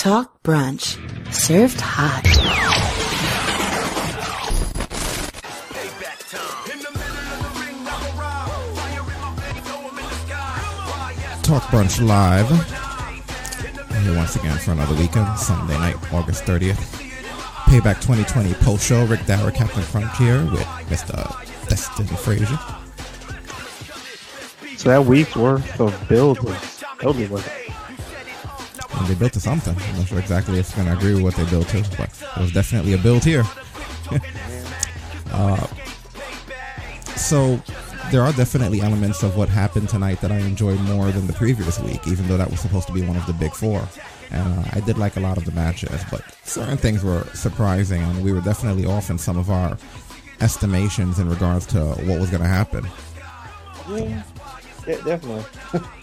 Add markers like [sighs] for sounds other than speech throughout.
Talk Brunch. Served hot. Talk Brunch Live. Here once again for another weekend, Sunday night, August 30th. Payback 2020 post show. Rick Dower, Captain Frontier with Mr. Destin Frazier. So that week's worth of build was totally worth it. And they built to something. I'm not sure exactly if it's going to agree with what they built to, but it was definitely a build here. [laughs] uh, so there are definitely elements of what happened tonight that I enjoyed more than the previous week, even though that was supposed to be one of the big four. And uh, I did like a lot of the matches, but certain things were surprising, and we were definitely off in some of our estimations in regards to what was going to happen. Yeah, yeah definitely. [laughs]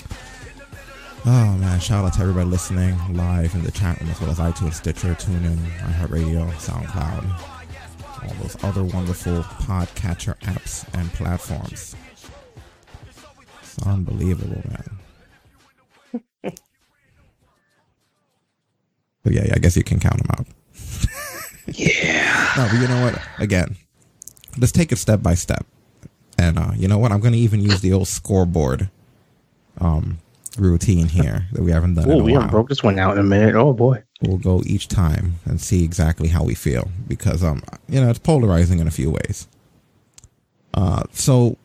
Oh man, shout out to everybody listening live in the chat room as well as iTunes, Stitcher, TuneIn, iHeartRadio, SoundCloud, all those other wonderful podcatcher apps and platforms. It's unbelievable, man. [laughs] but yeah, yeah, I guess you can count them out. yeah. No, but you know what? Again, let's take it step by step. And uh, you know what? I'm going to even use the old scoreboard um, routine here that we haven't done. Oh, we haven't broke this one out in a minute. Oh boy. We'll go each time and see exactly how we feel because um you know it's polarizing in a few ways. Uh, so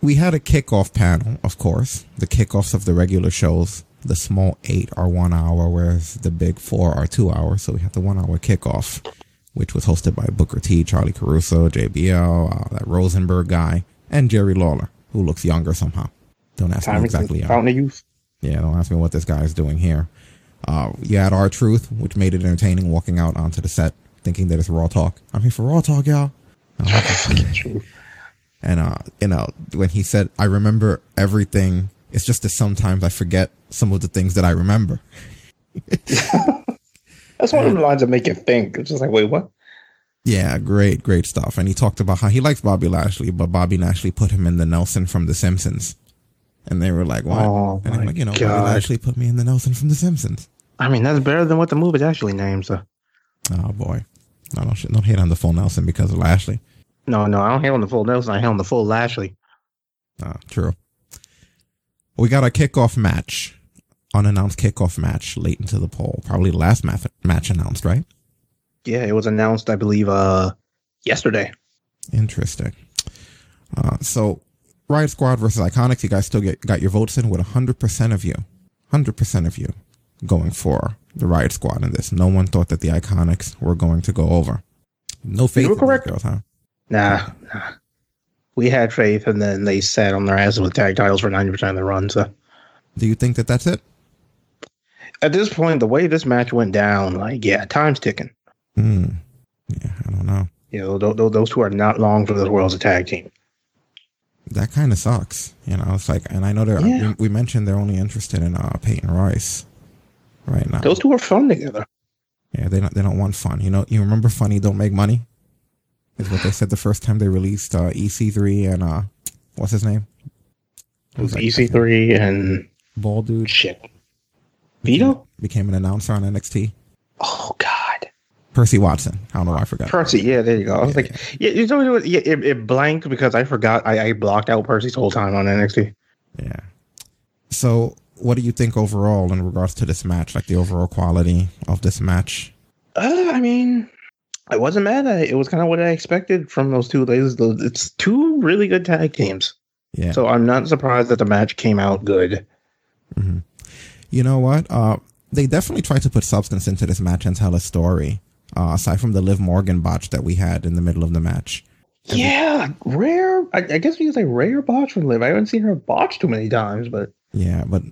we had a kickoff panel, of course. The kickoffs of the regular shows, the small eight are one hour, whereas the big four are two hours. So we had the one hour kickoff, which was hosted by Booker T, Charlie Caruso, JBL, uh, that Rosenberg guy, and Jerry Lawler, who looks younger somehow. Don't ask me exactly. Fountain of youth. Yeah, don't ask me what this guy is doing here. Uh, you had R-Truth, which made it entertaining, walking out onto the set thinking that it's Raw Talk. I'm here for Raw Talk, y'all. and, uh, you know, when he said, I remember everything, it's just that sometimes I forget some of the things that I remember. [laughs] That's one of the lines that make you think. It's just like, wait, what? Yeah, great, great stuff. And he talked about how he likes Bobby Lashley, but Bobby Lashley put him in the Nelson from The Simpsons. And they were like, "What?" Oh, and I'm like, "You know, God. Lashley put me in the Nelson from The Simpsons." I mean, that's better than what the movie actually named. So. Oh boy, no, don't don't hate on the full Nelson because of Lashley. No, no, I don't hate on the full Nelson. I hate on the full Lashley. Oh, true. We got a kickoff match, unannounced kickoff match late into the poll. Probably last match match announced, right? Yeah, it was announced, I believe, uh, yesterday. Interesting. Uh, so Riot Squad versus Iconics, you guys still get got your votes in with 100% of you. 100% of you going for the Riot Squad in this. No one thought that the Iconics were going to go over. No faith you were correct. girls, huh? Nah, nah. We had faith and then they sat on their asses with tag titles for 90% of the run, so. Do you think that that's it? At this point, the way this match went down, like, yeah, time's ticking. Hmm. Yeah, I don't know. You know, those, those two are not long for the world's a tag team that kind of sucks. You know, it's like, and I know they're, yeah. we, we, mentioned they're only interested in uh, Peyton Royce right now. Those two are fun together. Yeah, they don't, they don't want fun. You know, you remember funny don't make money? Is what they said the first time they released uh, EC3 and, uh, what's his name? It was like, EC3 and. Ball dude. Shit. Vito? Became, became an announcer on NXT. Oh, God. Percy Watson. I don't know why I forgot. Percy, yeah, there you go. I was yeah, like, yeah, yeah you know what? Yeah, it, it blanked because I forgot. I, I blocked out Percy's whole time on NXT. Yeah. So, what do you think overall in regards to this match? Like the overall quality of this match? Uh, I mean, I wasn't mad at it. It was kind of what I expected from those two ladies. It's two really good tag teams. Yeah. So I'm not surprised that the match came out good. Mm-hmm. You know what? Uh, they definitely tried to put substance into this match and tell a story uh, aside from the Liv Morgan botch that we had in the middle of the match. Yeah, rare. I, I guess we can say rare botch from Liv. I haven't seen her botch too many times, but yeah, but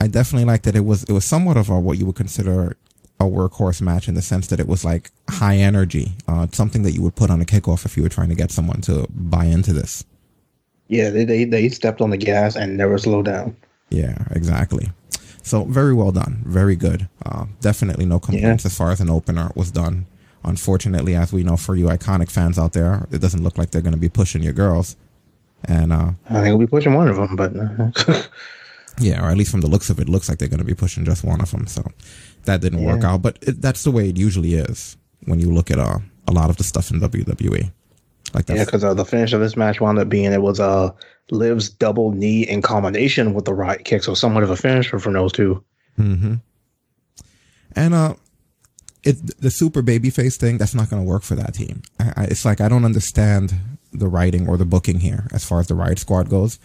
I definitely like that it was it was somewhat of a what you would consider a workhorse match in the sense that it was like high energy, uh, something that you would put on a kickoff if you were trying to get someone to buy into this. Yeah, they they, they stepped on the gas and never slowed down. Yeah, exactly. So very well done, very good. Uh, definitely no complaints yeah. as far as an opener was done. Unfortunately, as we know for you iconic fans out there, it doesn't look like they're going to be pushing your girls. And uh, I think we'll be pushing one of them, but uh, [laughs] Yeah, or at least from the looks of it, looks like they're going to be pushing just one of them. So that didn't yeah. work out, but it, that's the way it usually is when you look at uh, a lot of the stuff in WWE. Like that. Yeah, because uh, the finish of this match wound up being it was uh, Liv's double knee in combination with the right kick, so somewhat of a finisher from those 2 mm-hmm. And uh, it the super babyface thing that's not going to work for that team. I, I, it's like I don't understand the writing or the booking here as far as the Riot Squad goes,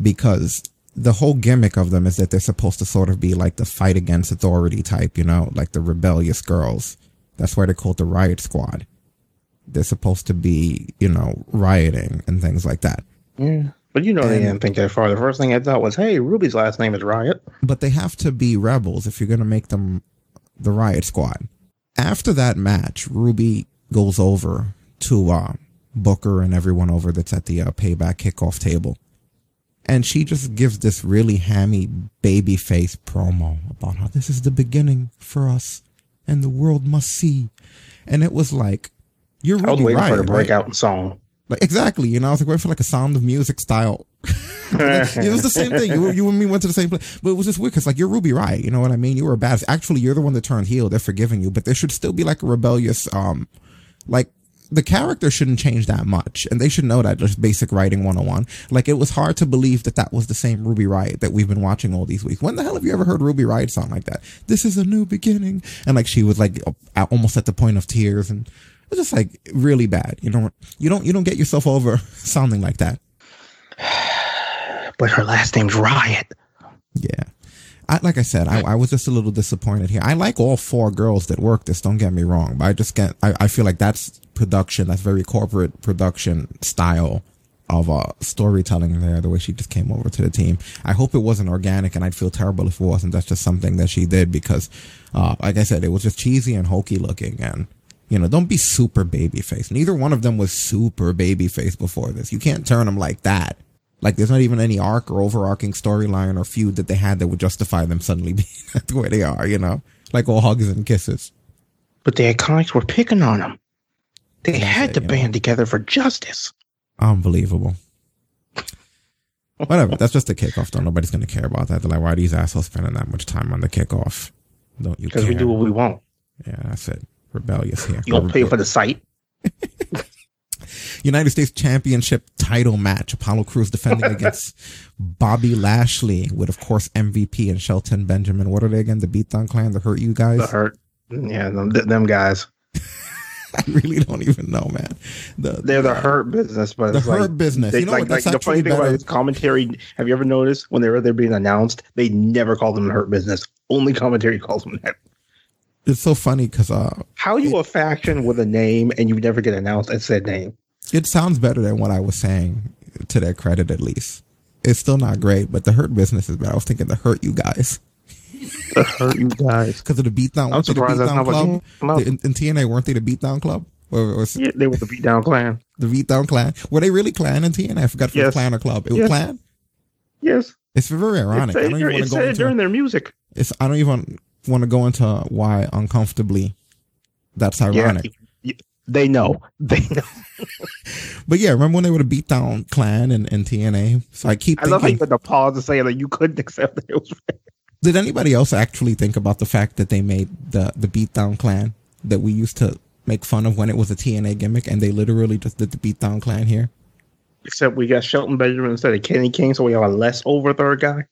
because the whole gimmick of them is that they're supposed to sort of be like the fight against authority type, you know, like the rebellious girls. That's why they're called the Riot Squad. They're supposed to be, you know, rioting and things like that. Yeah. But you know and, they didn't think that far. The first thing I thought was, hey, Ruby's last name is Riot. But they have to be rebels if you're going to make them the Riot Squad. After that match, Ruby goes over to uh, Booker and everyone over that's at the uh, payback kickoff table. And she just gives this really hammy baby face promo about how this is the beginning for us and the world must see. And it was like, you're really I was waiting for the breakout right? song. Like exactly, you know, I was like waiting for like a Sound of Music style. [laughs] it was the same thing. You, you and me went to the same place, but it was just weird because like you're Ruby Riott. You know what I mean? You were a badass. Actually, you're the one that turned heel. They're forgiving you, but there should still be like a rebellious, um, like the character shouldn't change that much and they should know that just basic writing 101 like it was hard to believe that that was the same ruby riott that we've been watching all these weeks when the hell have you ever heard ruby riott sound like that this is a new beginning and like she was like almost at the point of tears and it's just like really bad. You know, you don't you don't get yourself over [laughs] sounding like that. But her last name's Riot. Yeah. I, like I said, I, I was just a little disappointed here. I like all four girls that work this. Don't get me wrong, but I just get. I, I feel like that's production. That's very corporate production style of uh, storytelling there. The way she just came over to the team. I hope it wasn't organic, and I'd feel terrible if it wasn't. That's just something that she did because, uh, like I said, it was just cheesy and hokey looking, and you know, don't be super babyface. Neither one of them was super babyface before this. You can't turn them like that. Like there's not even any arc or overarching storyline or feud that they had that would justify them suddenly [laughs] being the way they are, you know? Like all hugs and kisses. But the Iconics were picking on them. They That's had it, to band know. together for justice. Unbelievable. Whatever. That's just the kickoff, though. Nobody's going to care about that. They're like, why are these assholes spending that much time on the kickoff? Don't you Because we do what we want. Yeah, that's it rebellious here. You don't pay for the site. [laughs] United States Championship title match. Apollo Crews defending [laughs] against Bobby Lashley with, of course, MVP and Shelton Benjamin. What are they again? The Beatdown Clan, the Hurt You guys? The Hurt. Yeah, them, them guys. [laughs] I really don't even know, man. The, They're the hurt business, but the hurt like, business. They, you know like, what? Like the funny thing better. about this commentary. Have you ever noticed when they're they're being announced, they never call them the hurt business. Only commentary calls them that it's so funny because uh, how are you it, a faction with a name and you never get announced as said name? It sounds better than what I was saying to their credit, at least. It's still not great, but the hurt business is bad. I was thinking the hurt you guys. the hurt you guys [laughs] because of the beatdown. I'm surprised the beatdown club. What, in, in, TNA, weren't they the beatdown club? Or, or, yeah, they were the beatdown clan. The beatdown clan. Were they really clan in TNA? I forgot if yes. it was clan or club. It yes. was clan. Yes. It's very ironic. It's, I don't even want to go into, during their music. It's I don't even want to go into why uncomfortably that's ironic. Yeah, they know. [laughs] They know. [laughs] but yeah, remember when they were the beatdown clan and, and TNA? So I keep. I thinking, love how you had the pause to say that you couldn't accept it. Was [laughs] did anybody else actually think about the fact that they made the the beatdown clan that we used to make fun of when it was a TNA gimmick, and they literally just did the beatdown clan here? Except we got Shelton Benjamin instead of Kenny King, so we have a less over third guy.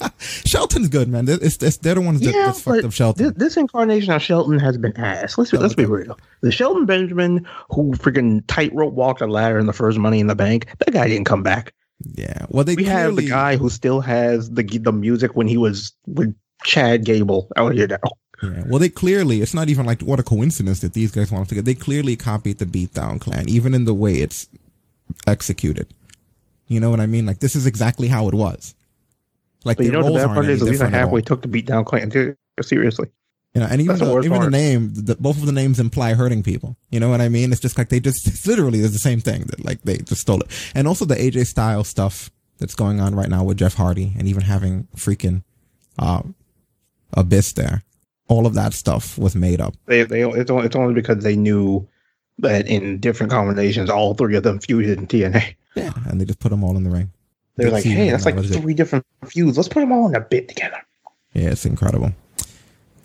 [laughs] Shelton's good, man. It's, it's, they're the ones that, yeah, that's fucked up Shelton. This, this, incarnation of Shelton has been ass. Let's, let's be real. The Shelton Benjamin who freaking tightrope walked a ladder in the first Money in the Bank, that guy didn't come back. Yeah. Well, they we clearly... have the guy who still has the the music when he was with Chad Gable out here now. Yeah. Well, they clearly, it's not even like what a coincidence that these guys wanted to get. They clearly copied the Beatdown Clan, even in the way it's executed. You know what I mean? Like, this is exactly how it was. Like but you know the bad part is at least I halfway took the beat down Clinton seriously. You know, and even the, even the name, the, both of the names imply hurting people. You know what I mean? It's just like they just [laughs] it's literally is the same thing that like they just stole it. And also the AJ Styles stuff that's going on right now with Jeff Hardy and even having freaking uh, Abyss there. All of that stuff was made up. They, they, it's, only, it's only because they knew that in different combinations, all three of them feuded in TNA. Yeah, and they just put them all in the ring. They're like, hey, that's like three different feuds. Let's put them all in a bit together. Yeah, it's incredible.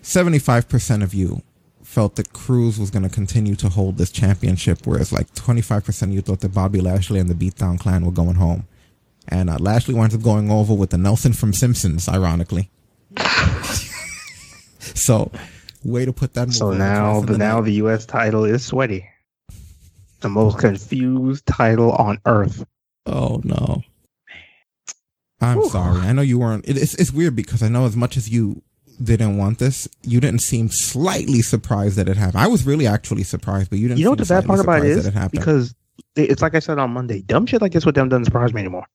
75% of you felt that Crews was going to continue to hold this championship, whereas like 25% of you thought that Bobby Lashley and the Beatdown Clan were going home. And uh, Lashley winds up going over with the Nelson from Simpsons, ironically. [laughs] so, way to put that. So now, the, now the U.S. title is sweaty. The most confused title on earth. Oh no! I'm Whew. sorry. I know you weren't. It, it's it's weird because I know as much as you didn't want this, you didn't seem slightly surprised that it happened. I was really actually surprised, but you didn't. You know what the bad part about it is? It because it's like I said on Monday, dumb shit like this with them doesn't surprise me anymore.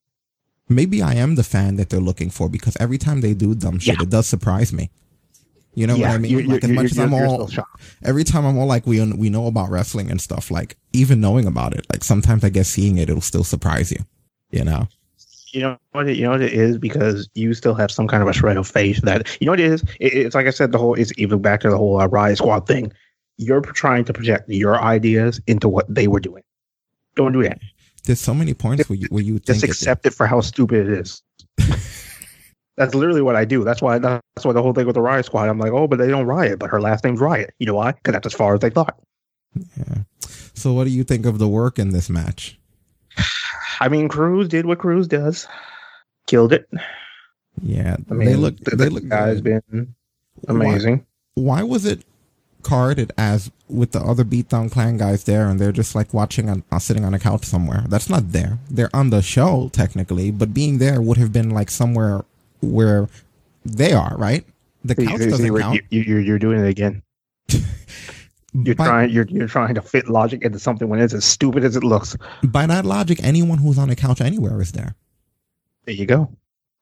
Maybe I am the fan that they're looking for because every time they do dumb shit, yeah. it does surprise me. You know yeah, what I mean? You're, like as much as I'm all, every time I'm all like, we we know about wrestling and stuff. Like even knowing about it, like sometimes I guess seeing it, it'll still surprise you. You know? You know what it, you know what it is because you still have some kind of a shred of faith that you know what it is. It, it's like I said, the whole it's even back to the whole uh, Riot Squad thing. You're trying to project your ideas into what they were doing. Don't do that. There's so many points where you where you just accept it, it for how stupid it is. [laughs] that's literally what I do. That's why that's why the whole thing with the Riot Squad. I'm like, oh, but they don't riot, but her last name's Riot. You know why? Because that's as far as they thought. Yeah. So, what do you think of the work in this match? [sighs] [sighs] [sighs] I mean, Crews did what Crews does, killed it. Yeah, I mean, they look. The, they look. Guy's good. been amazing. Why, why, was it carded as with the other Beatdown Clan guys there, and they're just like watching and uh, sitting on a couch somewhere? That's not there. They're on the show technically, but being there would have been like somewhere where they are, right? The couch see, doesn't see, count. You, you're, you're doing it again. [laughs] You're by, trying you're you're trying to fit logic into something when it's as stupid as it looks. By that logic, anyone who's on a couch anywhere is there. There you go.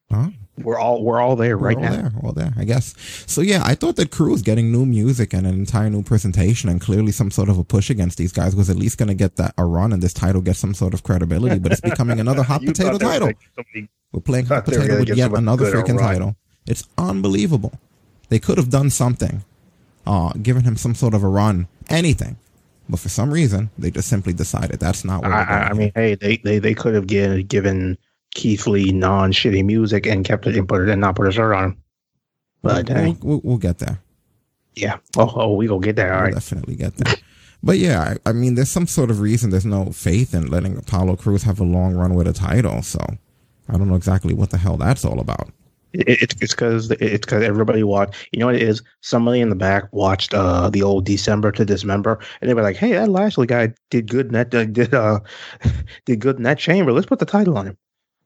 Huh? We're all we're all there we're right all now. There, all there, I guess. So yeah, I thought that Crews getting new music and an entire new presentation and clearly some sort of a push against these guys was at least going to get that a run and this title get some sort of credibility. But it's becoming another [laughs] hot potato title. We're playing hot potato with yet another freaking title. It's unbelievable. They could have done something uh, given him some sort of a run, anything. But for some reason, they just simply decided that's not what. I, I mean, hey, they they, they could have given, given Keith Lee non shitty music and kept it and put it and not put a shirt on him. But we'll, hey, we'll, we'll, get there. Yeah. Oh, oh, we gonna get there. All we'll right. Definitely get there. but yeah, I, I, mean, there's some sort of reason. There's no faith in letting Apollo Crews have a long run with a title. So I don't know exactly what the hell that's all about. It, it's because it's because everybody watched. You know what it is? Somebody in the back watched uh, the old December to Dismember, and they were like, "Hey, that Lashley guy did good in that uh, did uh [laughs] did good in that chamber. Let's put the title on him."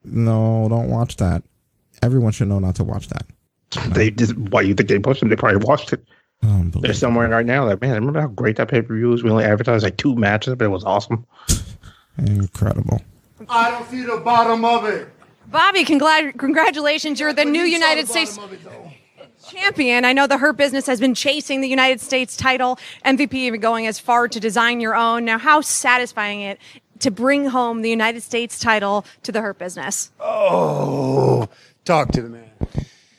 No, don't watch that. Everyone should know not to watch that. [laughs] They just why you think they pushed him? They probably watched it. They're somewhere right now. Like, man, remember how great that pay per view was? We only advertised like two matches, but it was awesome. [laughs] Incredible. I don't see the bottom of it. Bobby, congr- congratulations. You're the new United States champion. I know the Hurt Business has been chasing the United States title, MVP even going as far to design your own. Now, how satisfying it to bring home the United States title to the Hurt Business? Oh, talk to the man.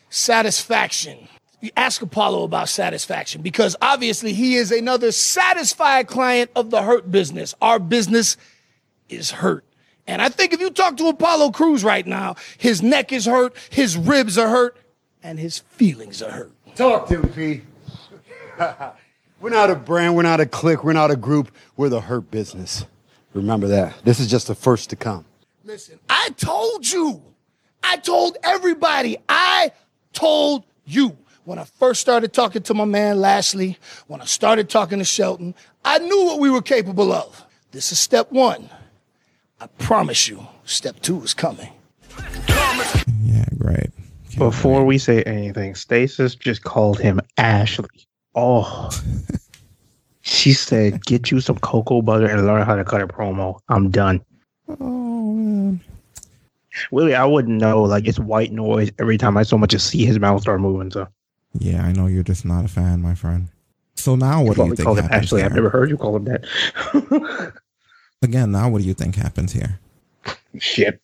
Satisfaction. You ask Apollo about satisfaction because obviously he is another satisfied client of the Hurt Business. Our business is hurt. And I think if you talk to Apollo Crews right now, his neck is hurt, his ribs are hurt, and his feelings are hurt. Talk to him, P. [laughs] we're not a brand, we're not a clique, we're not a group, we're the hurt business. Remember that. This is just the first to come. Listen, I told you. I told everybody. I told you. When I first started talking to my man Lashley, when I started talking to Shelton, I knew what we were capable of. This is step one. I promise you, step two is coming. Yeah, great. Can't Before wait. we say anything, Stasis just called him Ashley. Oh. [laughs] she said, get you some cocoa butter and learn how to cut a promo. I'm done. Oh, man. Willie, I wouldn't know. Like, it's white noise every time I so much as see his mouth start moving. So, yeah, I know you're just not a fan, my friend. So now, what do you think? Call him Ashley. I've never heard you call him that. [laughs] Again, now what do you think happens here? Shit.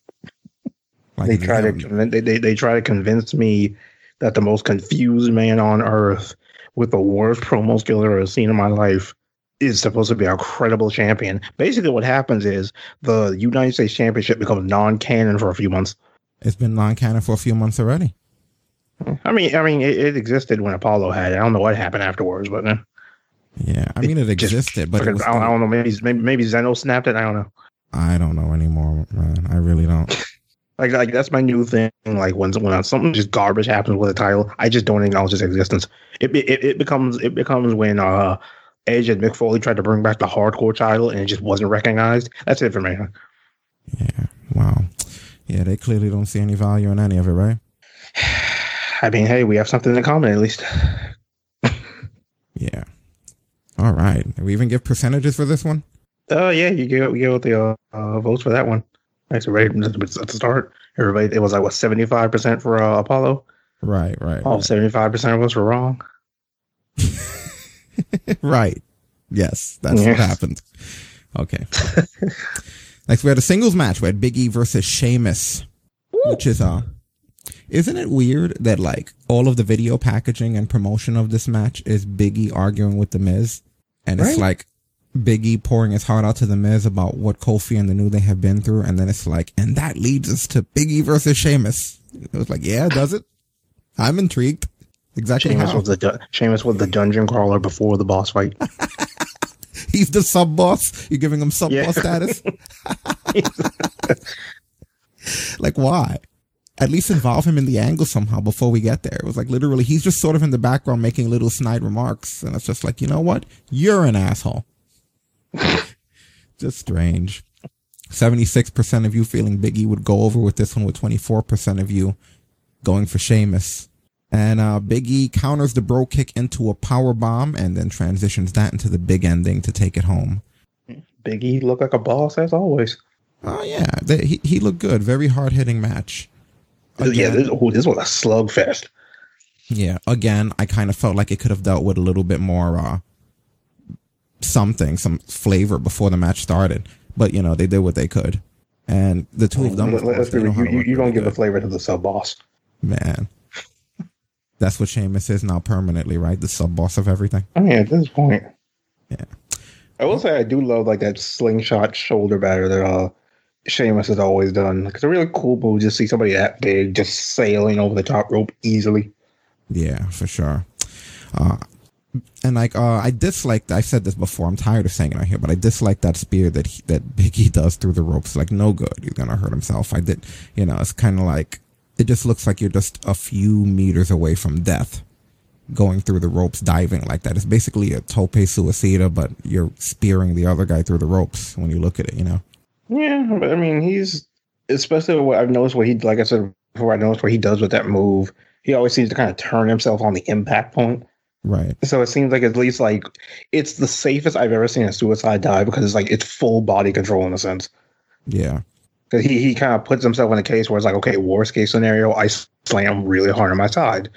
Like they try to convince, they, they, they try to convince me that the most confused man on earth with the worst promo skill I've ever seen in my life is supposed to be a credible champion. Basically, what happens is the United States Championship becomes non-canon for a few months. It's been non-canon for a few months already. I mean, I mean, it, it existed when Apollo had it. I don't know what happened afterwards, but uh, Yeah, I mean it just existed, but it was I, don't, I don't know. Maybe maybe maybe Zeno snapped it. I don't know. I don't know anymore, man. I really don't. [laughs] Like like that's my new thing. Like when when something just garbage happens with a title, I just don't acknowledge its existence. It it, it becomes it becomes when uh Edge and Mick Foley tried to bring back the hardcore title and it just wasn't recognized. That's it for me. Yeah. Wow. Yeah, they clearly don't see any value in any of it, right? [sighs] I mean, hey, we have something in common at least. [laughs] Yeah. All right. Did we even give percentages for this one? Oh yeah, you get you get the uh, uh, votes for that one. Thanks, everybody. At the start, everybody it was like what seventy five percent for uh, Apollo. Right, right. All five percent of us were wrong. [laughs] right. Yes, that's Yeah. what happened. Okay. Next, we had a singles match. We had Big E versus Sheamus, which is uh, isn't it weird that like all of the video packaging and promotion of this match is Big E arguing with the Miz, and it's like Big E pouring his heart out to the Miz about what Kofi and the New Day have been through, and then it's like, and that leads us to Big E versus Sheamus. It was like, yeah, does it? I'm intrigued. Exactly Sheamus how. was the du- Sheamus was the dungeon crawler before the boss fight. [laughs] He's the sub boss. You're giving him sub Yeah. boss status. [laughs] [laughs] like why? At least involve him in the angle somehow before we get there. It was like literally he's just sort of in the background making little snide remarks, and it's just like you know what? You're an asshole. [laughs] just strange. Seventy six percent of you feeling Biggie would go over with this one, with twenty four percent of you going for Sheamus. And uh, Big E counters the brogue kick into a power bomb and then transitions that into the big ending to take it home. Biggie looked like a boss as always. Oh yeah, they, he he looked good. Very hard hitting match. Yeah, this, oh, this was a slugfest. Yeah, again, I kind of felt like it could have dealt with a little bit more uh something, some flavor before the match started. But you know, they did what they could, and the two of them. Let, let's they be real, you, you, you don't give the flavor to the sub boss. man. That's what Sheamus is now permanently, right? The sub boss of everything. I mean, at this point, Yeah. I will say I do love like that slingshot shoulder batter that uh Sheamus has always done. Like, it's a really cool move to see somebody that big just sailing over the top rope easily. Yeah, for sure. Uh, and like, uh, I dislike. I said this before. I'm tired of saying it out here, but I dislike that spear that he, that Biggie [laughs] does through the ropes. Like, no good. He's gonna hurt himself. I did. You know, it's kind of like it just looks like you're just a few meters away from death, going through the ropes, diving like that. It's basically a tope suicida, but you're spearing the other guy through the ropes when you look at it. You know. Yeah, but I mean, he's especially what I've noticed what he like I said before. I noticed what he does with that move. He always seems to kind of turn himself on the impact point. Right. So it seems like at least like it's the safest I've ever seen a suicide dive because it's like it's full body control in a sense. Yeah. Because he, he kind of puts himself in a case where it's like, okay, worst case scenario, I slam really hard on my side.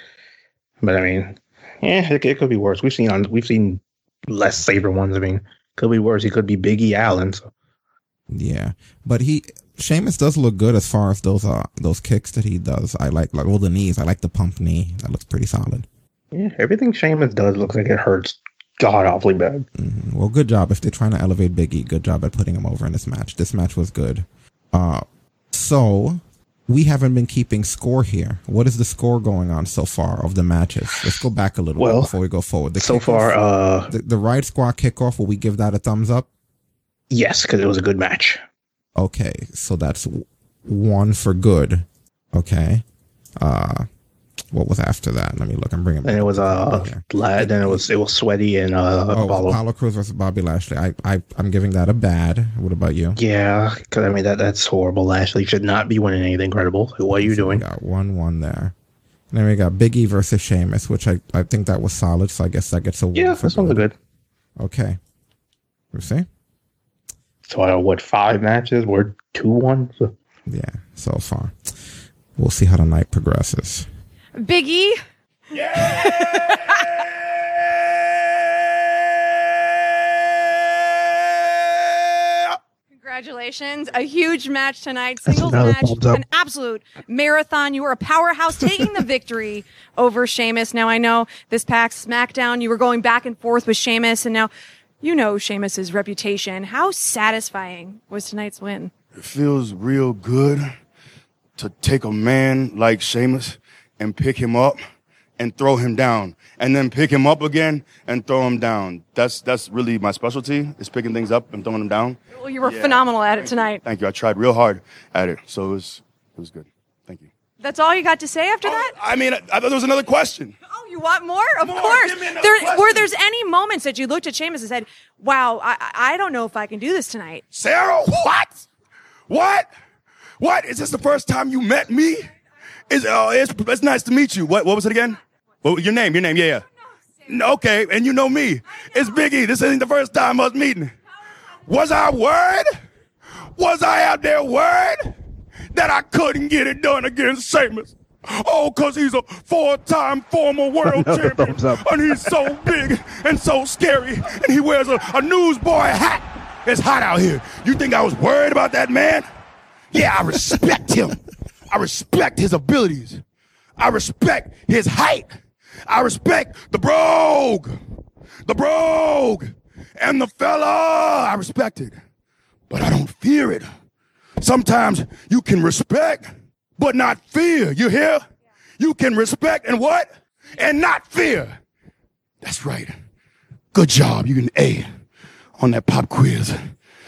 But I mean, yeah, it, it could be worse. We've seen on we've seen less safer ones. I mean, could be worse. He could be Biggie Allen. So. Yeah, but he Sheamus does look good as far as those uh those kicks that he does. I like like all the knees. I like the pump knee. That looks pretty solid. Yeah, everything Sheamus does looks like it hurts god awfully bad. Mhm. Well, good job if they're trying to elevate Biggie. Good job at putting him over in this match. This match was good. Uh, so we haven't been keeping score here. What is the score going on so far of the matches? Let's go back a little Well, bit before we go forward. The So far, uh, the, the Riot Squad kickoff. Will we give that a thumbs up? Yes, because it was a good match. Okay, so that's one for good. Okay. Uh, what was after that? Let me look. I'm bringing. And it was uh, la- then it was it was sweaty and uh, Oh, Apollo. Apollo Crews versus Bobby Lashley. I, I, I'm giving that a bad. What about you? Yeah, because I mean that that's horrible. Lashley should not be winning anything credible. What are you We doing? got one, one there. And then we got Biggie versus Sheamus, which I, I think that was solid. So I guess that gets a Yeah, this one's good. Okay. You see? So uh, what? Five matches? We're two one. So, Yeah, so far. We'll see how the night progresses. Biggie. Yeah. Congratulations. A huge match tonight. Singles match. An absolute marathon. You were a powerhouse taking the [laughs] victory over Sheamus. Now I know this past SmackDown, you were going back and forth with Sheamus, and now you know Sheamus's reputation. How satisfying was tonight's win? It feels real good. to take a man like Sheamus and pick him up and throw him down and then pick him up again and throw him down. That's that's really my specialty is picking things up and throwing them down. Well, you were Yeah. phenomenal at it tonight. Thank you. I tried real hard at it. So it was it was good. That's all you got to say after oh, that? I mean, I, I thought there was another question. Oh, you want more? Of More. course. There, were there's any moments that you looked at Sheamus and said, "Wow, I, I don't know if I can do this tonight." Sarah, what? What? What? Is this the first time you met me? Is oh, it's, it's nice to meet you. What? What was it again? What, your name? Your name? Yeah, yeah. No, Okay, and you know me. It's Biggie. This isn't the first time us meeting. Was I worried? Was I out there worried that I couldn't get it done against Sheamus? Oh, cause he's a four-time former [laughs] world champion, and he's so big and so scary, and he wears a, a newsboy hat. It's hot out here. You think I was worried about that man? Yeah, I respect him. I respect his abilities. I respect his height. I respect the brogue, the brogue, and the fella. I respect it, but I don't fear it. Sometimes you can respect, but not fear. You hear? You can respect and what? And not fear. That's right. Good job. You can A on that pop quiz.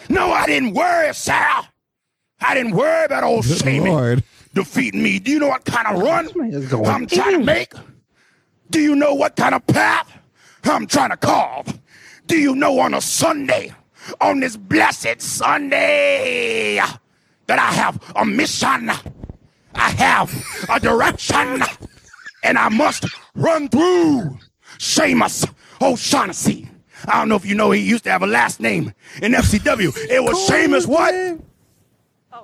No, I didn't worry, Sal. I didn't worry about old Good Sammy Lord. defeating me. Do you know what kind of run man is going I'm trying to make? Do you know what kind of path I'm trying to carve? Do you know on a Sunday, on this blessed Sunday, that I have a mission? I have a direction, and I must run through Seamus O'Shaughnessy. I don't know if you know he used to have a last name in FCW. It was Seamus what?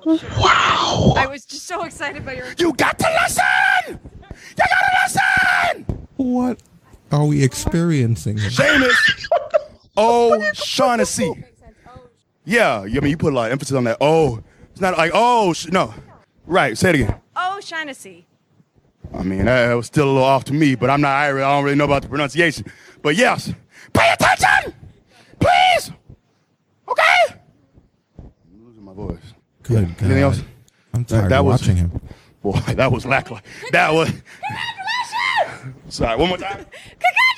Oh, wow! I was just so excited by your. You got to listen! You gotta listen! What are we experiencing? here? Seamus O'Shaughnessy. Yeah, I mean, you put a lot of emphasis on that. Oh, it's not like, oh, sh- no. Right, say it again. Oh, Shaughnessy. I mean, that was still a little off to me, but I'm not Irish. I don't really know about the pronunciation. But yes, pay attention! Please! Okay? I'm losing my voice. Good Anything God. else? I'm tired that of was- watching him. Boy, [laughs] that was lackluster. That was. Congratulations! Sorry, one more time. [laughs]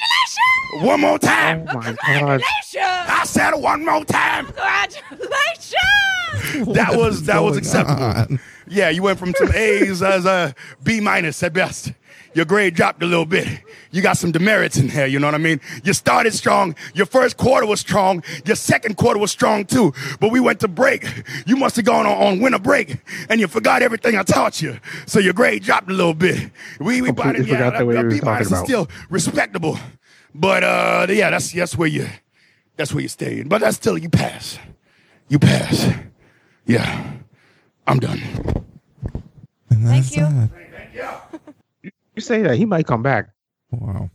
Congratulations! One more time. Oh my god. Congratulations! I said it one more time. Congratulations! That was that was acceptable. on? Yeah, you went from some A's as a B minus at best. Your grade dropped a little bit. You got some demerits in there, you know what I mean? You started strong. Your first quarter was strong. Your second quarter was strong too. But we went to break. You must have gone on, on winter break and you forgot everything I taught you. So your grade dropped a little bit. We, we Completely yeah, forgot the way that- we that was B minus is still respectable. But uh yeah, that's that's where you that's where you stayed. But that's still you pass. You pass. Yeah. I'm done. And Thank you. that. You [laughs] You say that he might come back. Wow.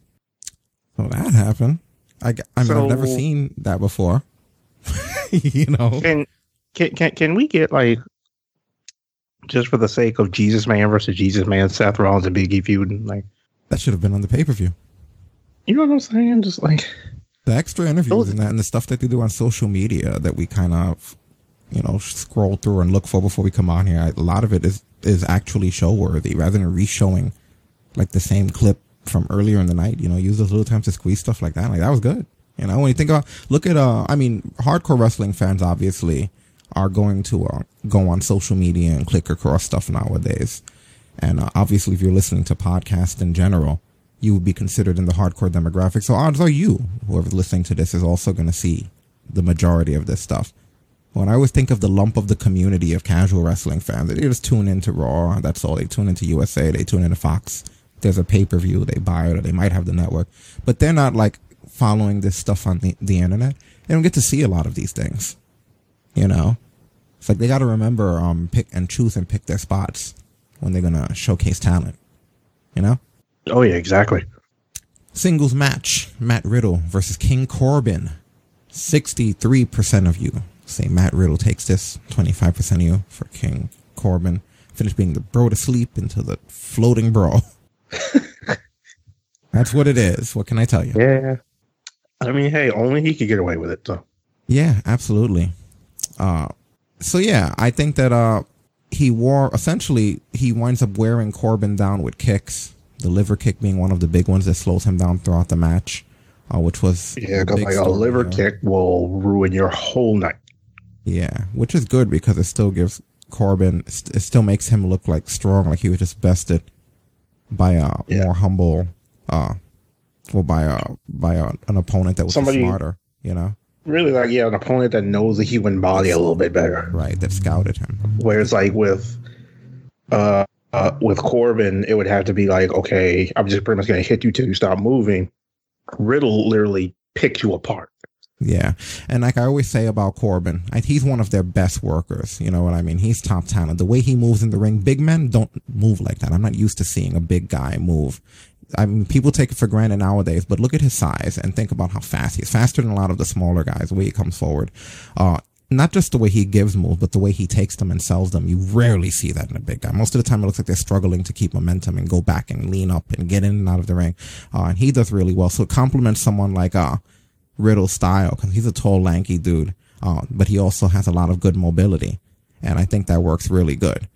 So that happened. I, g- I mean, I've never seen that before. [laughs] you know, Can can can can we get like just for the sake of Jesus Man versus Jesus Man, Seth Rollins and Big E feud, like that should have been on the pay per view. You know what I'm saying? Just like The extra interviews and that, and the stuff that they do on social media that we kind of, you know, scroll through and look for before we come on here. A lot of it is is actually show worthy rather than re-showing like the same clip from earlier in the night. You know, use those little times to squeeze stuff like that. Like that was good. You know, when you think about, look at, uh, I mean, hardcore wrestling fans obviously are going to uh, go on social media and click across stuff nowadays. And uh, obviously, if you're listening to podcasts in general, you would be considered in the hardcore demographic. So odds are you, whoever's listening to this, is also going to see the majority of this stuff. When I always think of the lump of the community of casual wrestling fans, they just tune into Raw. That's all. They tune into USA. They tune into Fox. There's a pay per view, they buy it, or they might have the network. But they're not like following this stuff on the, the internet. They don't get to see a lot of these things. You know, it's like they got to remember, um, pick and choose and pick their spots when they're gonna showcase talent. You know. Oh yeah, exactly. Singles match Matt Riddle versus King Corbin. 63% of you say Matt Riddle takes this, 25% of you for King Corbin. Finish being the bro to sleep into the Floating Bro. [laughs] That's what it is. What can I tell you? Yeah. I mean, hey, only he could get away with it. So Yeah, absolutely. Uh, so yeah, I think that uh, he wore essentially he winds up wearing Corbin down with kicks. The liver kick being one of the big ones that slows him down throughout the match, uh, which was Yeah, because like a liver you know? kick will ruin your whole night. Yeah, which is good because it still gives Corbin, it still makes him look like strong, like he was just bested by a Yeah. more humble, uh, well, by a by a, an opponent that was Somebody- smarter, you know, Really, like yeah, an opponent that knows the human body a little bit better. right? That scouted him. Whereas like with uh, uh with Corbin, it would have to be like, okay, I'm just pretty much gonna hit you till you stop moving. Riddle literally picked you apart. Yeah, and like I always say about Corbin, he's one of their best workers. You know what I mean? He's top talent. The way he moves in the ring, big men don't move like that. I'm not used to seeing a big guy move. I mean, people take it for granted nowadays, but look at his size and think about how fast he is. Faster than a lot of the smaller guys. The way he comes forward, uh, not just the way he gives moves, but the way he takes them and sells them. You rarely see that in a big guy. Most of the time, it looks like they're struggling to keep momentum and go back and lean up and get in and out of the ring. Uh, and he does really well. So it complements someone like uh, Riddle style because he's a tall, lanky dude, uh, but he also has a lot of good mobility, and I think that works really good.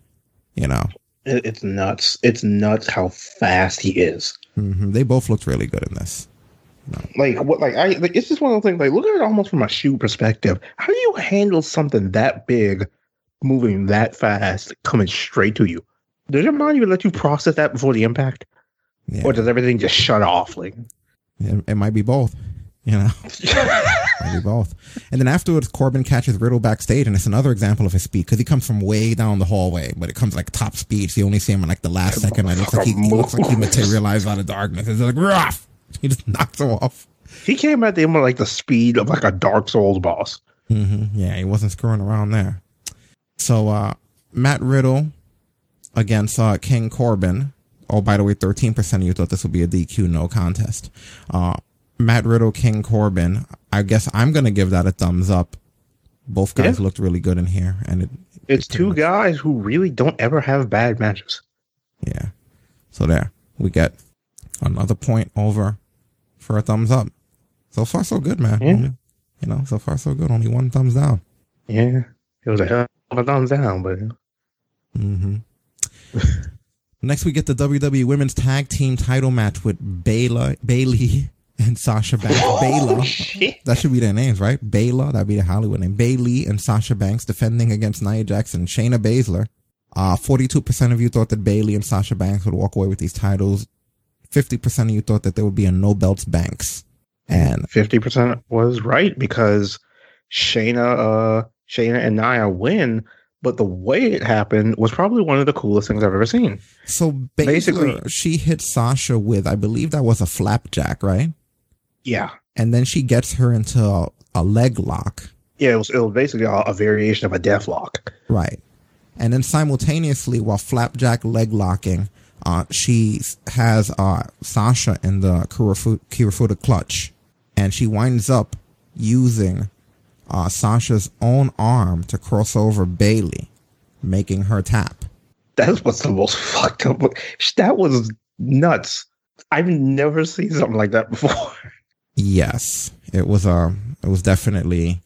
You know, it's nuts. It's nuts how fast he is. hmm they both looked really good in this. Like what? Like I. Like, it's just one of those things. Like look at it almost from a shoe perspective. How do you handle something that big, moving that fast, coming straight to you? Does your mind even let you process that before the impact, Yeah, or does everything just shut off? Like it, it might be both. You know, [laughs] might be both. And then afterwards, Corbin catches Riddle backstage, and it's another example of his speed because he comes from way down the hallway, but it comes like top speed. So you only see him in like the last second. It looks like he, he looks like he materialized out of darkness. It's like rough. [laughs] He just knocks him off. he came at them with like the speed of like a Dark Souls boss. hmm Yeah, he wasn't screwing around there. So uh Matt Riddle against uh King Corbin. Oh, by the way, thirteen percent of you thought this would be a DQ no contest. Uh Matt Riddle, King Corbin. I guess I'm gonna give that a thumbs up. Both guys Yeah. looked really good in here, and it It's two guys who really don't ever have bad matches. yeah. So there, we get another point over for a thumbs up. So far, so good, man. Yeah. Only- you know, so far, so good. Only one thumbs down. Yeah, it was a hell of a thumbs down, but Mm-hmm. [laughs] Next, we get the WWE Women's Tag Team Title match with Bayla, Bayley [laughs] and Sasha Banks. Bayla, shit. that should be their names, right? Bayla, that'd be the Hollywood name. Bayley and Sasha Banks defending against Nia Jackson, and Shayna Baszler. Uh, 42% of you thought that Bayley and Sasha Banks would walk away with these titles. 50% of you thought that there would be a no belts Banks. And fifty percent was right because Shayna, uh, Shayna and Nia win, but the way it happened was probably one of the coolest things I've ever seen. so Baszler, Basically- she hit Sasha with, I believe that was a flapjack, right? Yeah, And then she gets her into a, a leg lock. yeah, it was it was basically a, a variation of a death lock. Right. And then simultaneously, while Flapjack leg locking, uh, she has uh, Sasha in the Kirifuda, Kirifuda clutch. And she winds up using uh, Sasha's own arm to cross over Bayley, making her tap. That's what's the most [laughs] fucked up. That was nuts. I've never seen something like that before. [laughs] Yes, it was a it was definitely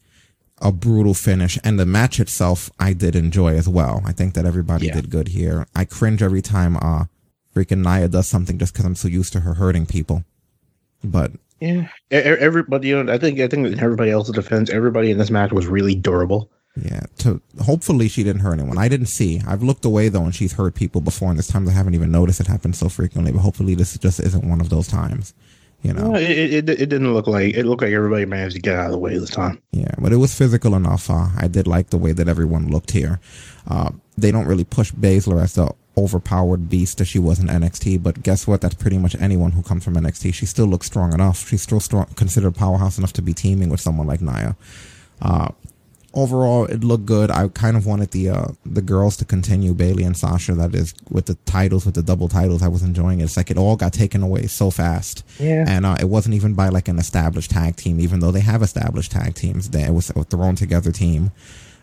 a brutal finish, and the match itself I did enjoy as well. I think that everybody Yeah. did good here. I cringe every time uh freaking Nia does something just because I'm so used to her hurting people. But Yeah, everybody. You know, I think I think in everybody else's defense, everybody in this match was really durable. yeah, to hopefully she didn't hurt anyone. I didn't see. I've looked away though, and she's hurt people before, and this time I haven't even noticed it happen so frequently. But hopefully this just isn't one of those times. You know. No, it, it, it it didn't look like it looked like everybody managed to get out of the way this time. Yeah, but it was physical enough. Uh, I did like the way that everyone looked here. Uh, they don't really push Baszler as the overpowered beast that she was in NXT, but guess what? That's pretty much anyone who comes from NXT. She still looks strong enough. She's still strong, considered powerhouse enough to be teaming with someone like Nia. Uh, overall, it looked good. I kind of wanted the uh, the girls to continue Bayley and Sasha. That is with the titles, with the double titles. I was enjoying it. It's like it all got taken away so fast. Yeah. And uh, it wasn't even by like an established tag team, even though they have established tag teams. They, it was a thrown together team.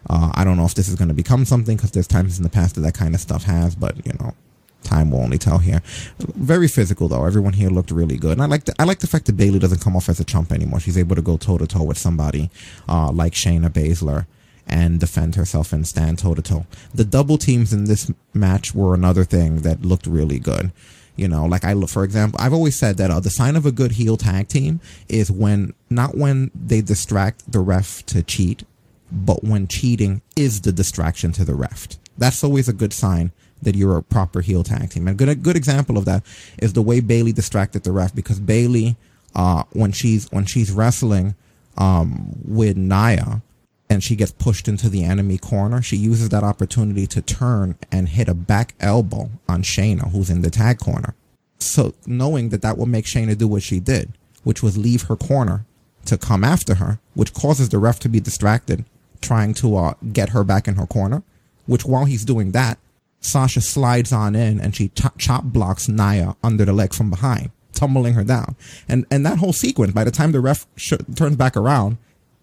Uh, I don't know if this is going to become something because there's times in the past that that kind of stuff has, but you know, time will only tell here. Very physical though. Everyone here looked really good, and I like the, I like the fact that Bayley doesn't come off as a chump anymore. She's able to go toe to toe with somebody uh, like Shayna Baszler and defend herself and stand toe to toe. The double teams in this match were another thing that looked really good. You know, like I look, for example, I've always said that uh, the sign of a good heel tag team is when, not when they distract the ref to cheat, but when cheating is the distraction to the ref. That's always a good sign that you're a proper heel tag team. And good, a good example of that is the way Bayley distracted the ref because Bayley, uh, when she's, when she's wrestling, um, with Nia, and she gets pushed into the enemy corner, she uses that opportunity to turn and hit a back elbow on Shayna, who's in the tag corner. So knowing that that will make Shayna do what she did, which was leave her corner to come after her, which causes the ref to be distracted, trying to uh, get her back in her corner. Which while he's doing that, Sasha slides on in and she ch- chop blocks Nia under the leg from behind, tumbling her down. And and that whole sequence, by the time the ref sh- turns back around,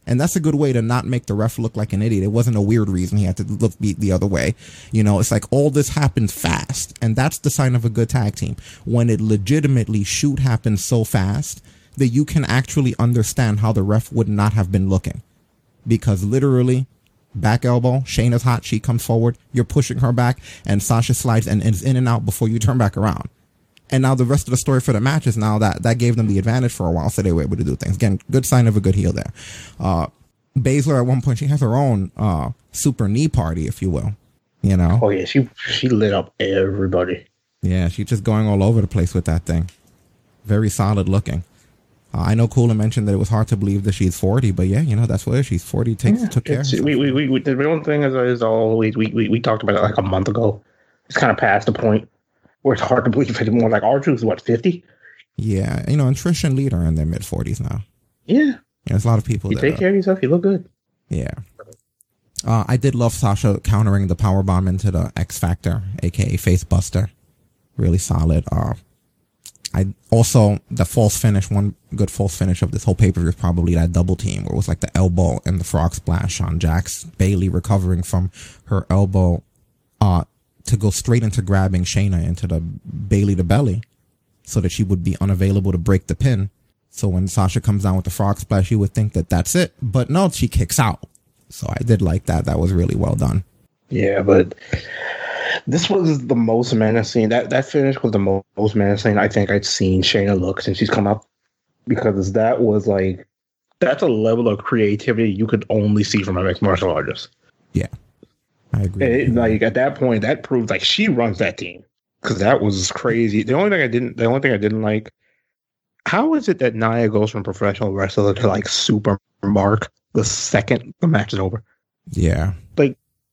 and that's a good way to not make the ref look like an idiot. It wasn't a weird reason he had to look beat the other way. You know, it's like all this happened fast. And that's the sign of a good tag team. When it legitimately shoot happens so fast that you can actually understand how the ref would not have been looking. Because literally, back elbow, Shayna's hot, she comes forward, you're pushing her back, and Sasha slides and is in and out before you turn back around. And now the rest of the story for the match is now that that gave them the advantage for a while, so they were able to do things. Again, good sign of a good heel there. Uh, Baszler at one point she has her own uh, super knee party, if you will. You know? Oh yeah, she she lit up everybody. Yeah, she's just going all over the place with that thing. Very solid looking. Uh, I know Cooler mentioned that it was hard to believe that she's 40, but yeah, you know, that's what she's 40, takes, took care of we, we, we, the real thing is, is always we, we, we talked about it like a month ago. It's kind of past the point where it's hard to believe [laughs] anymore. Like our is what fifty? Yeah, you know, and Trish and Lita are in their mid 40s now. Yeah, there's a lot of people you that take are- care of yourself, you look good. Yeah. Uh, I did love Sasha countering the power bomb into the X Factor, aka Face Buster. Really solid. Uh, I also the false finish. One good false finish of this whole pay per view is probably that double team where it was like the elbow and the frog splash on Jax Bayley recovering from her elbow, uh, to go straight into grabbing Shayna into the Bayley to belly, so that she would be unavailable to break the pin. So when Sasha comes down with the frog splash, you would think that that's it, but no, she kicks out. So I did like that. That was really well done. Yeah, but this was the most menacing. That that finish was the mo- most menacing I think I'd seen Shayna look since she's come up, because that was like that's a level of creativity you could only see from a mixed martial artist. Yeah, I agree. It, like at that point, that proved like she runs that team because that was crazy. The only thing I didn't, the only thing I didn't like, how is it that Nia goes from professional wrestler to like super mark the second the match is over? yeah,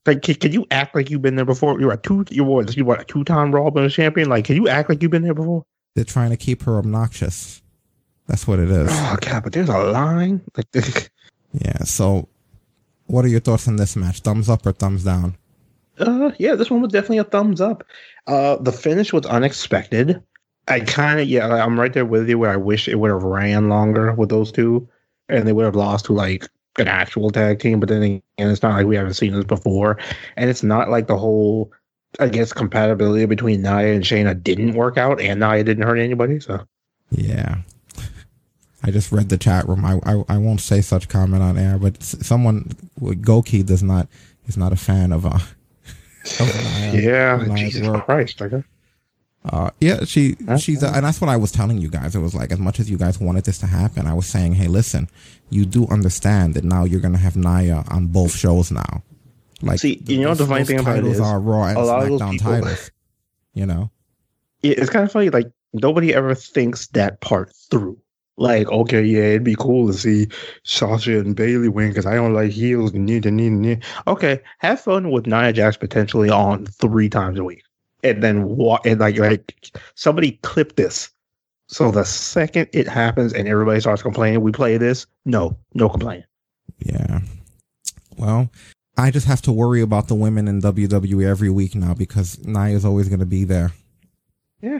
Like, can, can you act like you've been there before? You're a two, you're? You what? A two time Raw Women's champion? Like, can you act like you've been there before? they're trying to keep her obnoxious. That's what it is. Oh god, but there's a line like. [laughs] Yeah. So, what are your thoughts on this match? Thumbs up or thumbs down? Uh, yeah, this one was definitely a thumbs up. Uh, the finish was unexpected. I kind of, yeah, I'm right there with you where I wish it would have ran longer with those two and they would have lost to like an actual tag team. But then again, it's not like we haven't seen this before. And it's not like the whole, I guess, compatibility between Nia and Shayna didn't work out and Nia didn't hurt anybody. So, Yeah. I just read the chat room. I, I I won't say such comment on air, but someone Goki does not is not a fan of uh. [laughs] Of Nia- yeah, Nia's Jesus work. Christ. Like, Uh, yeah, she That's she's and that's what I was telling you guys. It was like as much as you guys wanted this to happen, I was saying, hey, listen, you do understand that now you're gonna have Nia on both shows now. Like, See, you know the funny thing about it is are Raw and A lot of those people- titles. You know, it's kind of funny. Like nobody ever thinks that part through. Like, okay, yeah, it'd be cool to see Sasha and Bayley win because I don't like heels. And need need need. Okay, have fun with Nia Jax potentially on three times a week, and then what? And like, like somebody clip this. So the second it happens and everybody starts complaining, we play this. No, no complaining. yeah. Well, I just have to worry about the women in WWE every week now because Nia is always gonna be there, Yeah.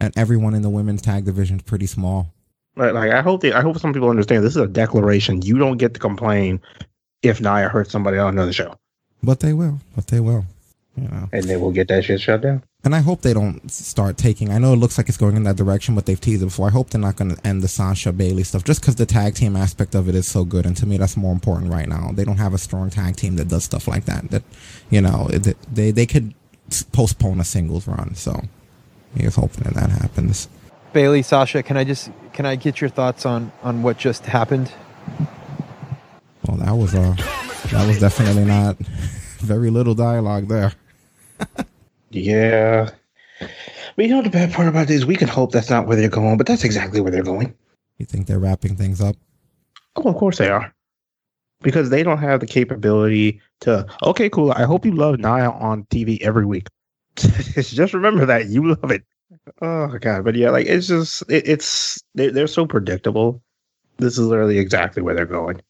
and everyone in the women's tag division is pretty small. Like, like I hope they, I hope some people understand this is a declaration. You don't get to complain if Nia hurts somebody on another show, But they will. But they will. You know. and they will get that shit shut down. And I hope they don't start taking. I know it looks like it's going in that direction, but they've teased it before. I hope they're not going to end the Sasha Bayley stuff just because the tag team aspect of it is so good. And to me, that's more important right now. They don't have a strong tag team that does stuff like that. That you know, they they could postpone a singles run. So here's hoping that that happens. Bayley, Sasha, can I just can I get your thoughts on on what just happened? Well, that was uh that was definitely not [laughs] very little dialogue there. Yeah. But you know the bad part about it is we can hope that's not where they're going, but that's exactly where they're going. You think they're wrapping things up? Oh, of course they are. Because they don't have the capability to, okay, cool. I hope you love Nia on TV every week. [laughs] just remember that. You love it. Oh, God. But yeah, like, it's just, it, it's, they, they're so predictable. This is literally exactly where they're going.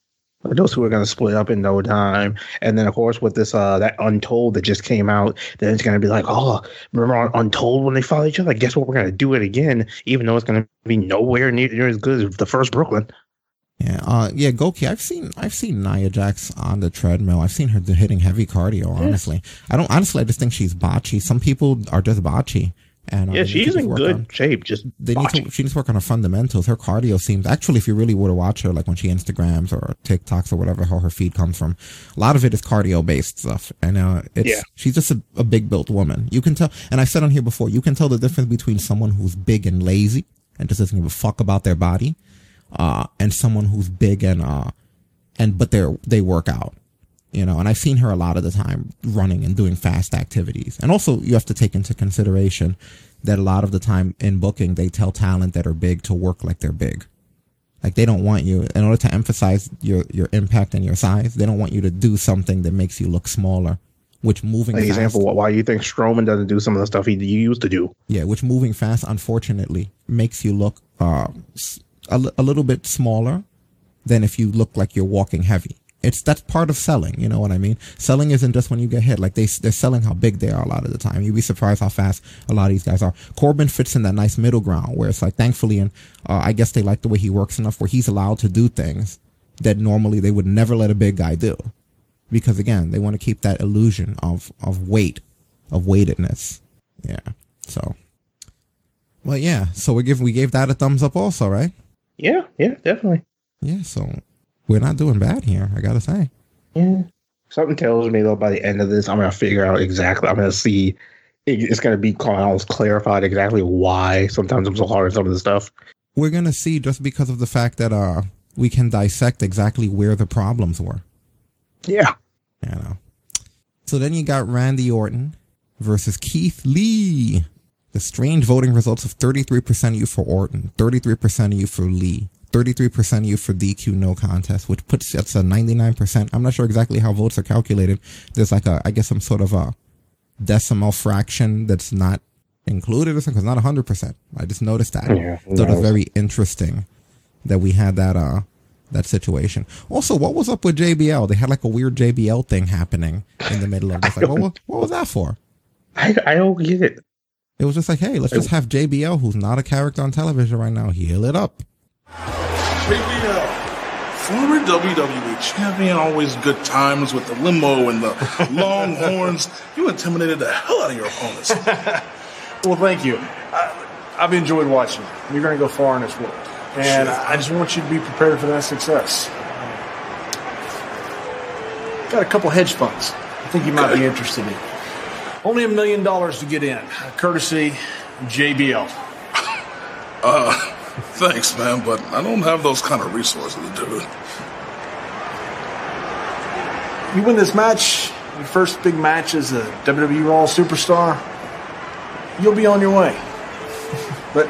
Those two are going to split up in no time, and then of course with this uh that Untold that just came out, then it's going to be like, oh, remember on Untold when they fought each other? Guess what? We're going to do it again, even though it's going to be nowhere near, near as good as the first Brooklyn. Yeah, uh, yeah, Goki. I've seen I've seen Nia Jax on the treadmill. I've seen her hitting heavy cardio. Honestly, I don't. Honestly, I just think she's botchy. Some people are just botchy. And uh, yeah, she's in good on, shape. Just they need to. She needs to work on her fundamentals. Her cardio seems actually, if you really were to watch her, like when she Instagrams or TikToks or whatever, how her feed comes from, a lot of it is cardio based stuff. And uh, it's yeah. she's just a, a big built woman. You can tell, and I've said on here before, you can tell the difference between someone who's big and lazy and just doesn't give a fuck about their body, uh, and someone who's big and uh, and but they're they work out you know, and I've seen her a lot of the time running and doing fast activities. And also you have to take into consideration that a lot of the time in booking, they tell talent that are big to work like they're big. Like they don't want you, in order to emphasize your, your impact and your size, they don't want you to do something that makes you look smaller. Which moving An fast, example, why you think Strowman doesn't do some of the stuff he used to do? Yeah, which moving fast, unfortunately, makes you look uh, a, a little bit smaller than if you look like you're walking heavy. It's that's part of selling. You know what I mean? Selling isn't just when you get hit. Like they they're selling how big they are a lot of the time. You'd be surprised how fast a lot of these guys are. Corbin fits in that nice middle ground where it's like, thankfully, and uh, I guess they like the way he works enough where he's allowed to do things that normally they would never let a big guy do, because again, they want to keep that illusion of of weight, of weightedness. Yeah. So. Well, yeah. So we give we gave that a thumbs up also, right? Yeah. Yeah. Definitely. Yeah. So we're not doing bad here. I gotta say. Yeah. Something tells me though by the end of this, I'm gonna figure out exactly. I'm gonna see. It's gonna be almost clarified exactly why. Sometimes I'm so hard on some of the stuff. We're gonna see just because of the fact that uh we can dissect exactly where the problems were. Yeah. You know. So then you got Randy Orton versus Keith Lee. The strange voting results of 33% of you for Orton, 33% of you for Lee. 33% of you for DQ no contest, which puts us at 99%. I'm not sure exactly how votes are calculated. There's like a, I guess some sort of a decimal fraction that's not included or something. It's not 100%. I just noticed that. Yeah, so it was very interesting that we had that, uh, that situation. Also, what was up with JBL? They had like a weird JBL thing happening in the middle of [laughs] this. Like, what, was, what was that for? I, I don't get it. It was just like, hey, let's just have JBL, who's not a character on television right now, heal it up. JBL, former WWE champion, always good times with the limo and the [laughs] longhorns. You intimidated the hell out of your opponents. [laughs] well, thank you. I, have enjoyed watching you. You're going to go far in this world. And I just want you to be prepared for that success. Got a couple hedge funds I think you might be interested in. Only a million dollars to get in, courtesy JBL. [laughs] Uh, Thanks, man, but I don't have those kind of resources, dude. You win this match, your first big match as a WWE Raw superstar, you'll be on your way. [laughs] but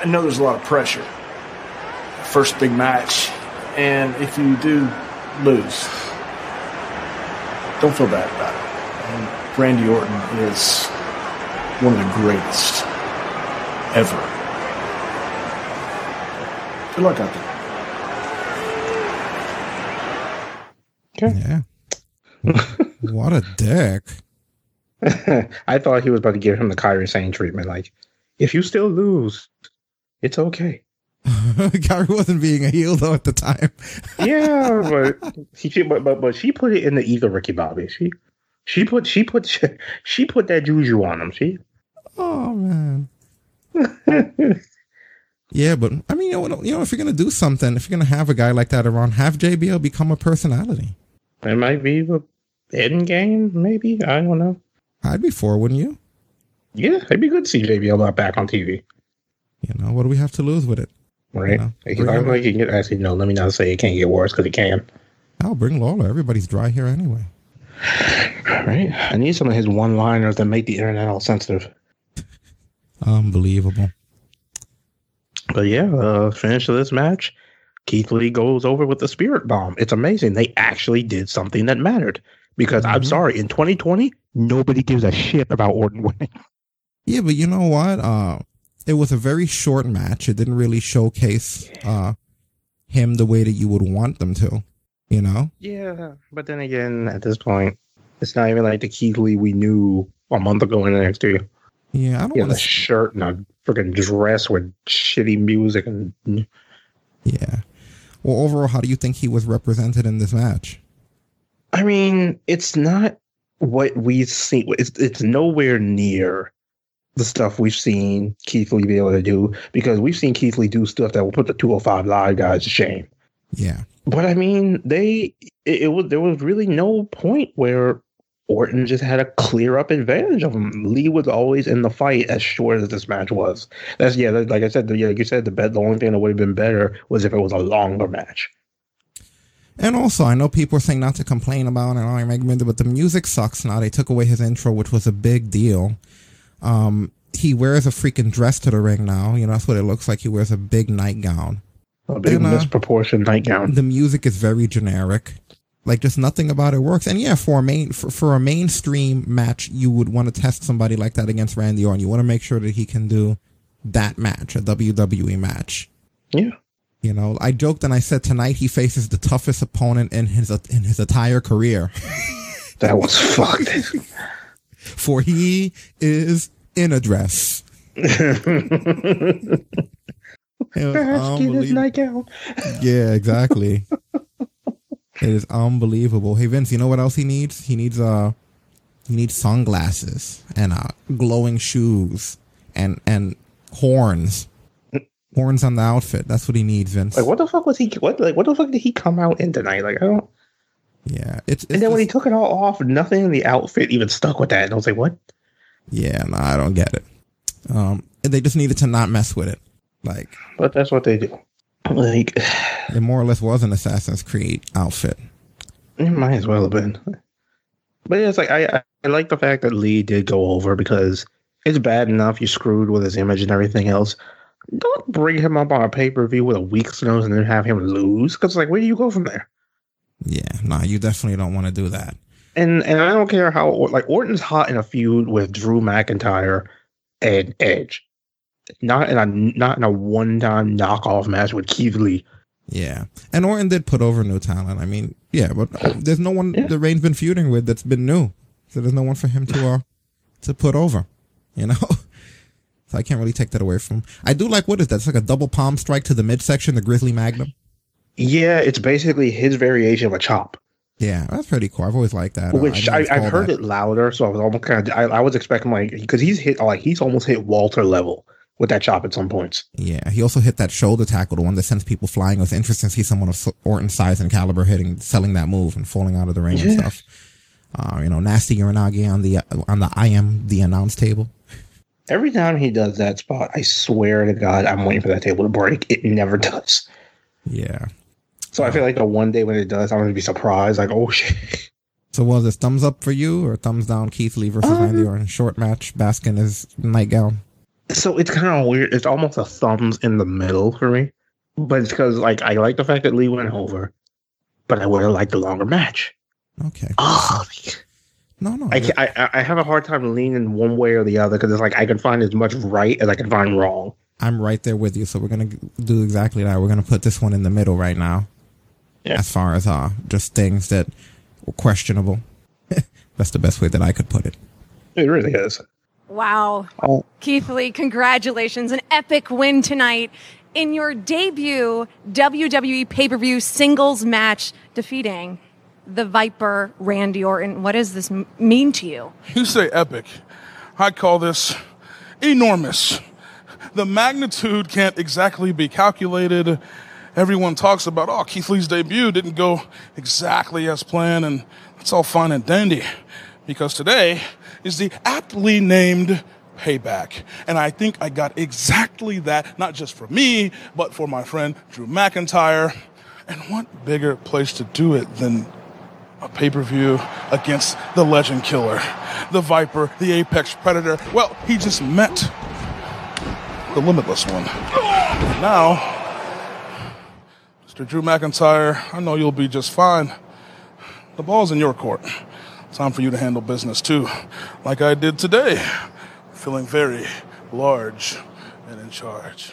I know there's a lot of pressure. First big match, and if you do lose, don't feel bad about it. And Randy Orton is one of the greatest ever. Good luck out there. Okay. Yeah. [laughs] what a dick. [laughs] I thought he was about to give him the Kairi Sane treatment. Like, if you still lose, it's okay. [laughs] Kairi wasn't being a heel though at the time. yeah, but he but, but but she put it in the ego Ricky Bobby. She She put she put she put that juju on him. She. Oh man. Yeah, but I mean, you know, you know, if you're gonna do something, if you're gonna have a guy like that around, have JBL become a personality. It might be the end game, maybe. I don't know. I'd be for, wouldn't you? Yeah, it'd be good to see JBL not back on TV. You know, what do we have to lose with it? Right? know, Like, I'm like, you can- actually, no, let me not say it can't get worse because it can. I'll bring Lawler. Everybody's dry here anyway. [sighs] Right? I need some of his one liners that make the internet all sensitive. Unbelievable. But yeah, uh, finish of this match. Keith Lee goes over with the spirit bomb. It's amazing. They actually did something that mattered. Because I'm sorry, in 2020, nobody gives a shit about Orton winning. [laughs] Yeah, but you know what? Uh, it was a very short match. It didn't really showcase uh, him the way that you would want them to. You know? Yeah, but then again, at this point, it's not even like the Keith Lee we knew a month ago in NXT. Yeah, I don't want a shirt and a freaking dress with shitty music and yeah. Well, overall, how do you think he was represented in this match? I mean, it's not what we've seen. It's it's nowhere near the stuff we've seen Keith Lee be able to do because we've seen Keith Lee do stuff that will put the 205 Live guys to shame. Yeah. But I mean, they it, it was there was really no point where Orton just had a clear up advantage of him. Lee was always in the fight as short as this match was. That's yeah, like I said, the, yeah, like you said, the bet the only thing that would have been better was if it was a longer match. And also, I know people are saying not to complain about it, oh, I make but the music sucks now. They took away his intro, which was a big deal. Um, he wears a freaking dress to the ring now. You know, that's what it looks like. He wears a big nightgown. A big And, uh, misproportioned nightgown. The music is very generic. Like just nothing about it works. And yeah, for a main for, for a mainstream match, you would want to test somebody like that against Randy Orton. You want to make sure that he can do that match, a WWE match. Yeah. You know, I joked and I said tonight he faces the toughest opponent in his in his entire career. [laughs] That was fucked. [laughs] For he is in a dress. [laughs] It was unbelievable. nightgown. Yeah, exactly. It is unbelievable. Hey Vince, you know what else he needs? He needs uh he needs sunglasses and uh glowing shoes and and horns. Horns on the outfit. That's what he needs, Vince. Like what the fuck was he? What like what the fuck did he come out in tonight? Like I don't. Yeah, it's, it's and then when he took it all off, nothing in the outfit even stuck with that. And I was like, what? Yeah, no, I don't get it. Um, they just needed to not mess with it. Like, But that's what they do. Like, it more or less was an Assassin's Creed outfit. [sighs] it might as well have been. But yeah, it's like I, I like the fact that Lee did go over because it's bad enough you screwed with his image and everything else. Don't bring him up on a pay per view with a week's nose and then have him lose. Because like, where do you go from there? Yeah, nah, you definitely don't want to do that. And and I don't care how like Orton's hot in a feud with Drew McIntyre and Edge, not in a not in a one time knockoff match with Keith Lee. Yeah, and Orton did put over new talent. I mean, yeah, but there's no one that Reigns been feuding with that's been new, so there's no one for him to uh to put over. You know, [laughs] so I can't really take that away from. Him. I do like what is that? It's like a double palm strike to the midsection, the Grizzly Magnum. Yeah, it's basically his variation of a chop. Yeah, that's pretty cool. I've always liked that. Uh, Which didn't I, I've heard that. it louder, so I was almost kind of I, I was expecting like because he's hit like he's almost hit Walter level with that chop at some points. Yeah, he also hit that shoulder tackle, the one that sends people flying. It was interesting to see someone of Orton's size and caliber hitting, selling that move and falling out of the ring and stuff. Uh, you know, nasty Uranage on the on the I am the announce table. Every time he does that spot, I swear to God, I'm waiting for that table to break. It never does. Yeah. So I feel like the one day when it does, I'm gonna be surprised. Like, oh [laughs] shit. So was it thumbs up for you or thumbs down? Keith Lee versus Um, Randy Orton short match. Baskin is nightgown. So it's kind of weird. It's almost a thumbs in the middle for me, but it's because like I like the fact that Lee went over, but I would have liked the longer match. Okay. Oh, no, no. I, I I have a hard time leaning one way or the other because it's like I can find as much right as I can find wrong. I'm right there with you. So we're gonna do exactly that. We're gonna put this one in the middle right now. Yeah. As far as uh, just things that were questionable. [laughs] That's the best way that I could put it. It really is. Wow. Oh. Keith Lee, congratulations. An epic win tonight in your debut WWE pay per view singles match, defeating the Viper, Randy Orton. What does this m- mean to you? You say epic. I call this enormous. The magnitude can't exactly be calculated. Everyone talks about, oh, Keith Lee's debut didn't go exactly as planned, and that's all fine and dandy. Because today is the aptly named payback. And I think I got exactly that, not just for me, but for my friend Drew McIntyre. And what bigger place to do it than a pay per view against the legend killer, the Viper, the apex predator? Well, he just met the limitless one. Now, Mr. Drew McIntyre, I know you'll be just fine. The ball's in your court. Time for you to handle business too, like I did today feeling very large and in charge.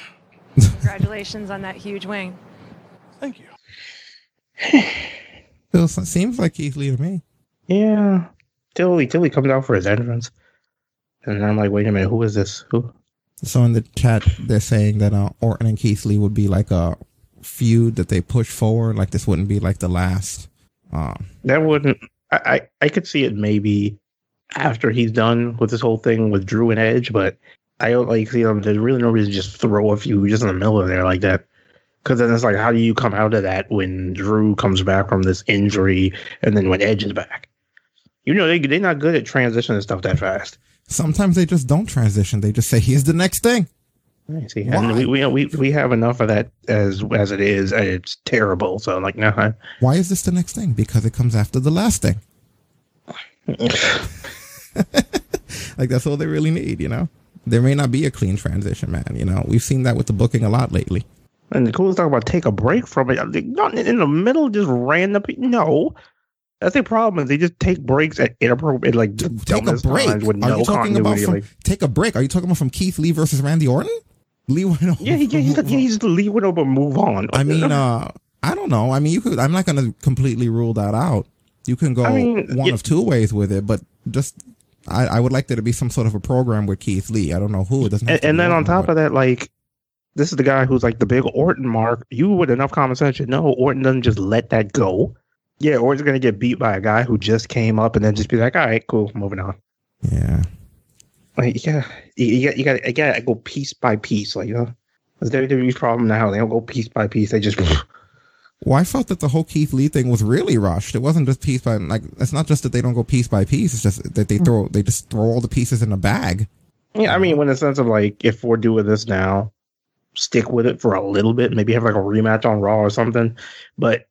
Congratulations on that huge wing. Thank you. [sighs] Feels, seems like Keith Lee to me. Yeah. Till he till he comes out for his entrance. And I'm like, wait a minute, who is this? Who? So in the chat, they're saying that uh, Orton and Keith Lee would be like a feud that they push forward. Like this wouldn't be like the last. Um, That wouldn't I, I, could see it maybe after he's done with this whole thing with Drew and Edge, but I don't like see them. There's really no reason to just throw a few just in the middle of there like that. Because then it's like, how do you come out of that when Drew comes back from this injury and then when Edge is back? You know, they, they're not good at transitioning stuff that fast. sometimes they just don't transition. They just say, "Here's the next thing." I see. And we, we, we, we have enough of that as as it is, and it's terrible. So, like, no, I- Why is this the next thing? Because it comes after the last thing. [laughs] like that's all they really need, you know. There may not be a clean transition, man. You know, we've seen that with the booking a lot lately. And the coolest thing about take a break from it, like, not in the middle, just random. No, that's the problem. Is they just take breaks at inappropriate, like Take a break. with Are no you talking about from like, take a break? Are you talking about from Keith Lee versus Randy Orton? Lee went over. yeah, he, yeah, he's, yeah, he's it over, move on. I mean, uh, I don't know. I mean, you could. I'm not going to completely rule that out. You can go I mean, one yeah. of two ways with it, but just I, I would like there to be some sort of a program with Keith Lee. I don't know who. It doesn't. And, and then on top of that, like this is the guy who's like the big Orton mark. You with enough common sense, should know Orton doesn't just let that go. Yeah, Orton's gonna get beat by a guy who just came up and then just be like, all right, cool, moving on. yeah, Like, yeah, you, you got you got to go piece by piece. Like, you know, that's WWE's problem now. They don't go piece by piece. They just [laughs] Well, I felt that the whole Keith Lee thing was really rushed. It wasn't just piece by like. It's not just that they don't go piece by piece. It's just that they throw they just throw all the pieces in a bag. Yeah, I mean, in the sense of like, if we're doing this now, stick with it for a little bit. Maybe have like a rematch on Raw or something. But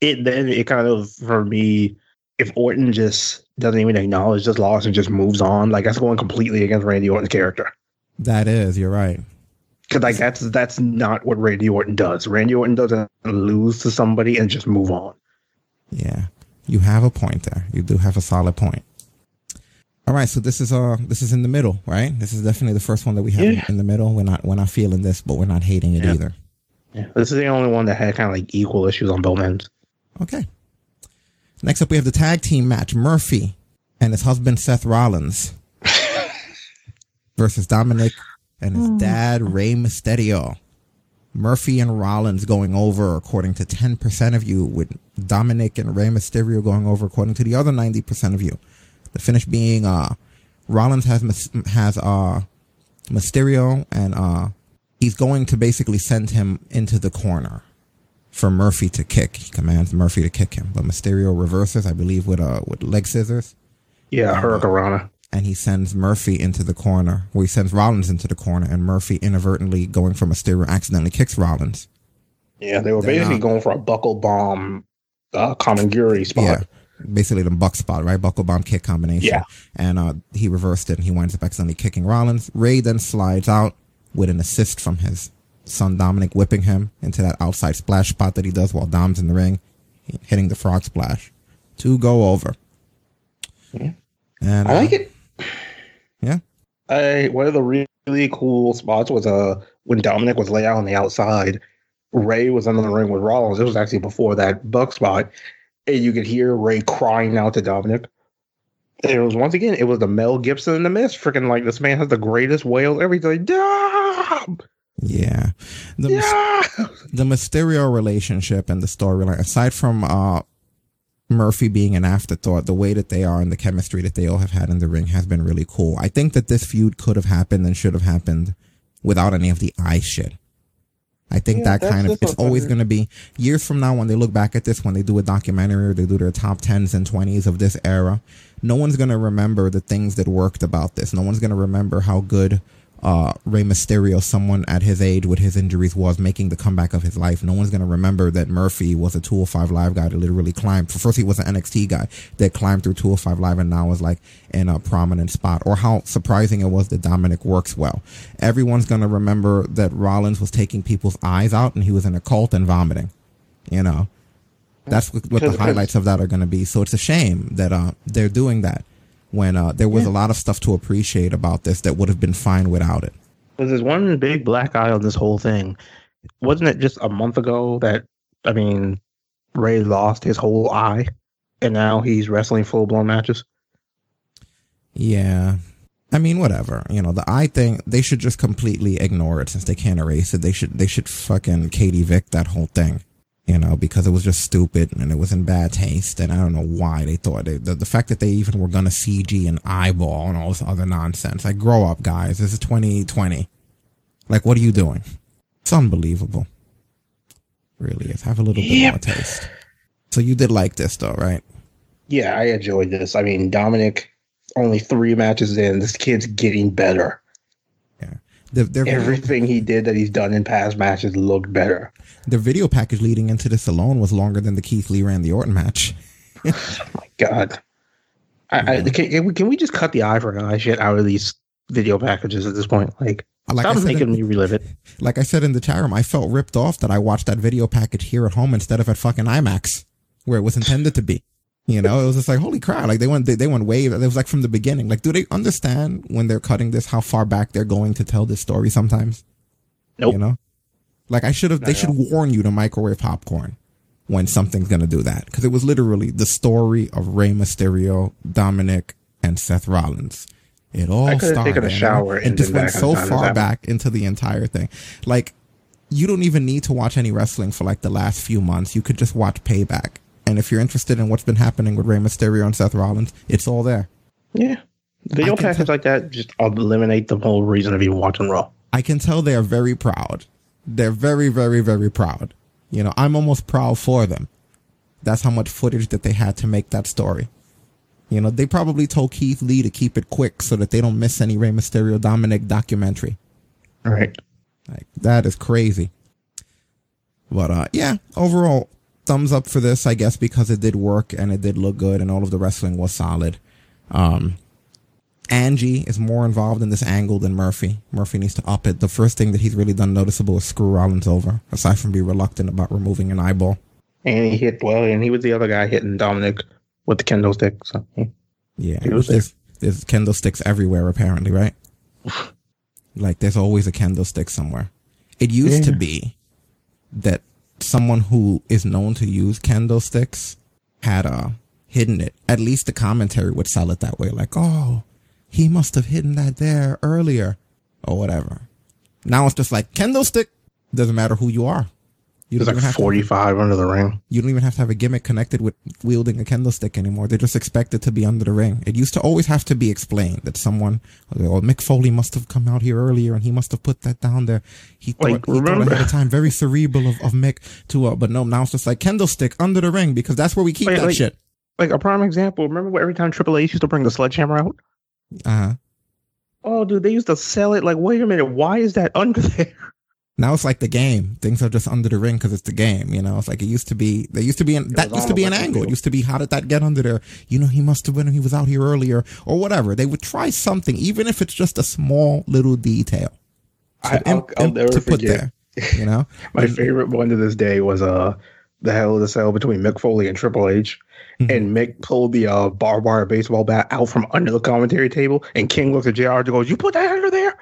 it then it kind of for me, if Orton just doesn't even acknowledge this loss and just moves on, like that's going completely against Randy Orton's character. That is, you're right. Because like that's that's not what Randy Orton does. Randy Orton doesn't lose to somebody and just move on. Yeah, you have a point there. You do have a solid point. All right, so this is uh this is in the middle, right? This is definitely the first one that we have in- Yeah. in the middle. We're not we're not feeling this, but we're not hating it Yeah. either. Yeah, this is the only one that had kind of like equal issues on both ends. Okay. Next up, we have the tag team match: Murphy and his husband Seth Rollins [laughs] versus Dominic and his dad Rey Mysterio. Murphy and Rollins going over according to 10% of you, with Dominic and Rey Mysterio going over according to the other 90% of you. The finish being uh Rollins has has uh Mysterio and uh he's going to basically send him into the corner for Murphy to kick. He commands Murphy to kick him, but Mysterio reverses, I believe, with uh with leg scissors, Yeah, Hurricane. and he sends Murphy into the corner. Well, he sends Rollins into the corner, and Murphy inadvertently going for Mysterio accidentally kicks Rollins. Yeah, they were basically going for a buckle bomb, uh, Kamingiri spot. Yeah. Basically the buck spot, right? Buckle bomb kick combination. Yeah. And uh he reversed it and he winds up accidentally kicking Rollins. Rey then slides out with an assist from his son Dominic whipping him into that outside splash spot that he does while Dom's in the ring, hitting the frog splash to go over. Yeah. And I uh, like it. Yeah. I one of the really, cool spots was uh when Dominic was laid out on the outside. Rey was under the ring with Rollins. It was actually before that buck spot, and you could hear Rey crying out to Dominic. And it was once again, it was the Mel Gibson in the mist. Freaking like this man has the greatest wail. Everything. Dom! Yeah. The Yeah! [laughs] the Mysterio relationship and the storyline, aside from uh Murphy being an afterthought, the way that they are and the chemistry that they all have had in the ring has been really cool. I think that this feud could have happened and should have happened without any of the eye shit. I think Yeah, that kind of it's always going to be years from now when they look back at this when they do a documentary or they do their top 10s and 20s of this era no one's going to remember the things that worked about this no one's going to remember how good uh Rey Mysterio someone at his age with his injuries was making the comeback of his life. No one's going to remember that Murphy was a 205 live guy that literally climbed. First he was an NXT guy that climbed through 205 live and now is like in a prominent spot. Or how surprising it was that Dominic works well. Everyone's going to remember that Rollins was taking people's eyes out and he was in a cult and vomiting you know? That's what, what the highlights of that are going to be. So it's a shame that uh, they're doing that when uh, there was a lot of stuff to appreciate about this that would have been fine without it. Because there's one big black eye on this whole thing. Wasn't it just a month ago that I mean, Rey lost his whole eye, and now he's wrestling full blown matches? Yeah. I mean, whatever. You know, the eye thing, they should just completely ignore it since they can't erase it. They should, they should fucking Katie Vick that whole thing, you know, because it was just stupid and it was in bad taste. And I don't know why they thought it. The, the fact that they even were going to CG an eyeball and all this other nonsense. Like, grow up, guys. This is 2020. Like, what are you doing? It's unbelievable. Really is. Have a little bit Yep. more taste. So you did like this though, right? Yeah, I enjoyed this. I mean, Dominic, only three matches in, this kid's getting better. The, their, Everything he did that he's done in past matches looked better. the video package leading into this alone was longer than the Keith Lee Randy Orton match. [laughs] Oh my god. I, I, can, can we- just cut the eye for an eye shit out of these video packages at this point? Like, Like I stop said making in- me relive it. Like I said in the chat room, I felt ripped off that I watched that video package here at home instead of at fucking IMAX, where it was intended to be. You know, it was just like holy crap! Like they went, they, they went way. It was like from the beginning. Like, do they understand when they're cutting this how far back they're going to tell this story? Sometimes, Nope. You know, like I should have. They should warn you to microwave popcorn when something's gonna do that because it was literally the story of Rey Mysterio, Dominic, and Seth Rollins. It all I started taken a shower It and just went so on time to far back into the entire thing. Like you don't even need to watch any wrestling for like the last few months. You could just watch Payback. And if you're interested in what's been happening with Rey Mysterio and Seth Rollins, it's all there. Yeah. Video packages like that just eliminate the whole reason of even watching Raw. I can tell they are very proud. They're very, very, very proud. You know, I'm almost proud for them. That's how much footage that they had to make that story. You know, they probably told Keith Lee to keep it quick so that they don't miss any Rey Mysterio Dominic documentary. All right. Like that is crazy. But uh yeah, overall thumbs up for this, I guess, because it did work and it did look good and all of the wrestling was solid. Um Angie is more involved in this angle than Murphy. Murphy needs to up it. The first thing that he's really done noticeable is screw Rollins over, aside from be reluctant about removing an eyeball. And he hit well, and he was the other guy hitting Dominic with the kendo stick. So yeah. Yeah, He was there's, there's kendo sticks everywhere apparently, right? [laughs] like there's always a kendo stick somewhere. It used to be that someone who is known to use kendo sticks had uh hidden it. At least the commentary would sell it that way, like, oh, he must have hidden that there earlier, or whatever. Now it's just like kendo stick. Doesn't matter who you are. You There's like have to- 45 under the ring. you don't even have to have a gimmick connected with wielding a kendo stick anymore. They just expect it to be under the ring. It used to always have to be explained that someone, oh, Mick Foley must have come out here earlier and he must have put that down there. He thought, Like, he thought remember- ahead of time, very cerebral of, of Mick to, uh, but no, now it's just like kendo stick under the ring because that's where we keep that like- shit. Like a prime example, remember every time Triple H used to bring the sledgehammer out? Uh huh. Oh, dude, they used to sell it. Like, wait a minute, why is that under [laughs] there? Now it's like the game. Things are just under the ring because it's the game. You know, it's like it used to be. There used to be an, that used to be an a angle. It used to be how did that get under there? You know, he must have been. He was out here earlier or whatever. They would try something, even if it's just a small little detail. I, to I'll, imp- I'll never to put forget. there. [laughs] You know, My favorite one to this day was uh the hell of the cell between Mick Foley and Triple H. Mm-hmm. And Mick pulled the uh, barbed wire baseball bat out from under the commentary table, and King looks at JR and goes, "You put that under there?"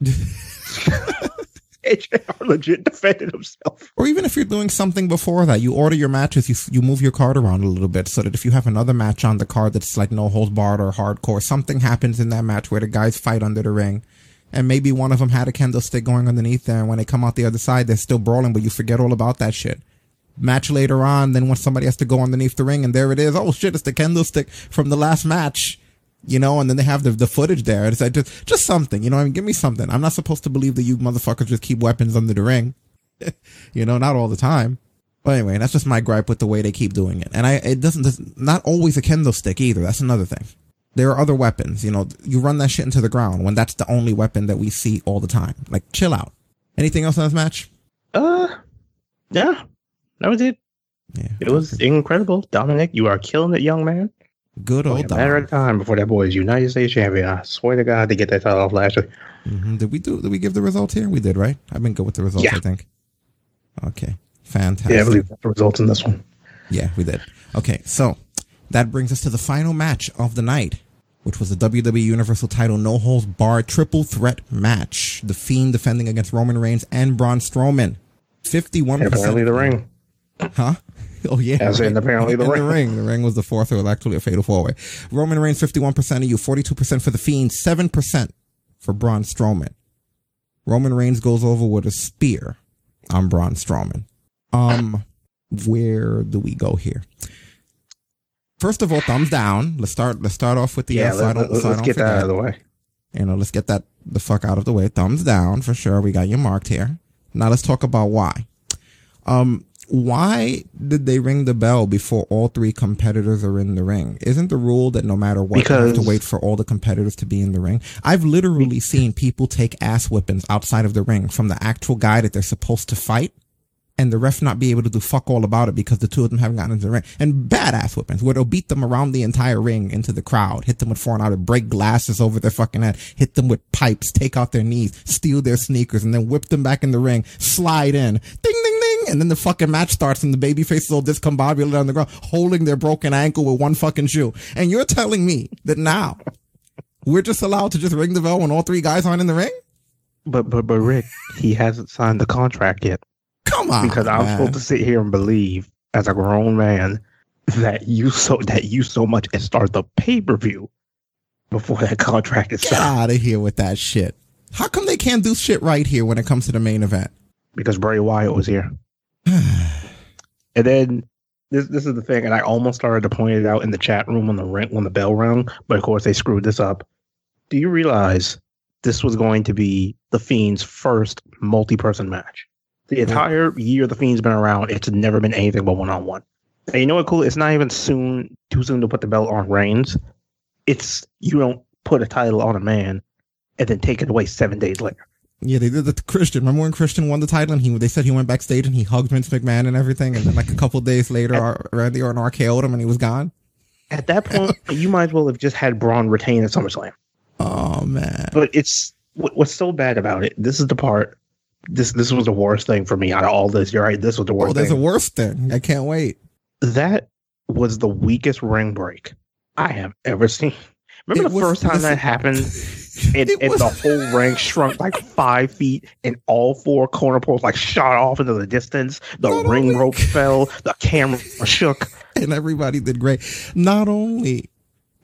[laughs] [laughs] and [laughs] JR legit defended himself. or even if you're doing something before that, you order your matches, you you move your card around a little bit so that if you have another match on the card that's like no holds barred or hardcore, something happens in that match where the guys fight under the ring. And maybe one of them had a kendo stick going underneath there, and when they come out the other side, they're still brawling, but you forget all about that shit. Match later on, then when somebody has to go underneath the ring and there it is. Oh shit, it's the kendo stick from the last match. You know, and then they have the, the footage there. It's like just, just something, you know, I mean, give me something. I'm not supposed to believe that you motherfuckers just keep weapons under the ring. [laughs] you know, not all the time. But anyway, that's just my gripe with the way they keep doing it. And I, it doesn't, it's not always a kendo stick either. That's another thing. There are other weapons, you know, you run that shit into the ground when that's the only weapon that we see all the time. Like, chill out. Anything else in this match? Uh, yeah, that was it. Yeah. It was incredible, Dominic. You are killing it, young man. Good old a matter Dom. of time before that boy is United States champion. I swear to God, they get that title off Lashley. hmm Did we do, did we give the results here? We did, right? I've been good with the results, Yeah. I think. Okay. Fantastic. Yeah, I believe the results in this one. Yeah, we did. Okay, so that brings us to the final match of the night, which was the WWE Universal title no holds barred triple threat match. The Fiend defending against Roman Reigns and Braun Strowman. 51%. And apparently the ring. Huh? [laughs] Oh yeah. As in apparently the In ring. the ring. The ring was the fourth or actually a fatal four way. Roman Reigns 51% of you, 42% for the Fiend, 7% for Braun Strowman. Roman Reigns goes over with a spear on Braun Strowman. Um, where do we go here? First of all, thumbs down. Let's start. Let's start off with the. Yeah, uh, so I let, don't- let, us don't get that out of the way. You know, let's get that the fuck out of the way. Thumbs down for sure. We got you marked here. Now let's talk about why. Um, why did they ring the bell before all three competitors are in the ring? Isn't the rule that no matter what, you have to wait for all the competitors to be in the ring? I've literally seen people take ass whippings outside of the ring from the actual guy that they're supposed to fight and the ref not be able to do fuck all about it because the two of them haven't gotten into the ring. And badass whippings where they'll beat them around the entire ring into the crowd, hit them with foreign outer, break glasses over their fucking head, hit them with pipes, take out their knees, steal their sneakers, and then whip them back in the ring, slide in, ding ding, and then the fucking match starts and the baby faces all discombobulated on the ground, holding their broken ankle with one fucking shoe. And you're telling me that now we're just allowed to just ring the bell when all three guys aren't in the ring? But but but Rick, he hasn't signed the contract yet. Come on, because I'm man. supposed to sit here and believe as a grown man that you so that you so much as start the pay per view before that contract is Get signed. out of here with that shit. How come they can't do shit right here when it comes to the main event? Because Bray Wyatt was here. [sighs] and then this this is the thing, and I almost started to point it out in the chat room when the ring when the bell rang, but of course they screwed this up. Do you realize this was going to be the Fiend's first multi person match? The mm-hmm. entire year the Fiend's been around, it's never been anything but one on one. And you know what cool? It's not even soon too soon to put the belt on Reigns. It's you don't put a title on a man and then take it away seven days later. Yeah, they did that to Christian. Remember when Christian won the title and he they said he went backstage and he hugged Vince McMahon and everything, and then like a couple days later, Ar- Randy Orton RKO'd him and he was gone. At that point, you might as well have just had Braun retain at SummerSlam. Oh man! But it's what, what's so bad about it. This is the part. This this was the worst thing for me out of all this. You're right. This was the worst Oh, there's thing. a worse thing. I can't wait. that was the weakest ring break I have ever seen. Remember It the first time listen- that happened? And, It and was- the whole ring shrunk like five feet, and all four corner poles like shot off into the distance. The ring only- rope fell. The camera shook. and everybody did great. Not only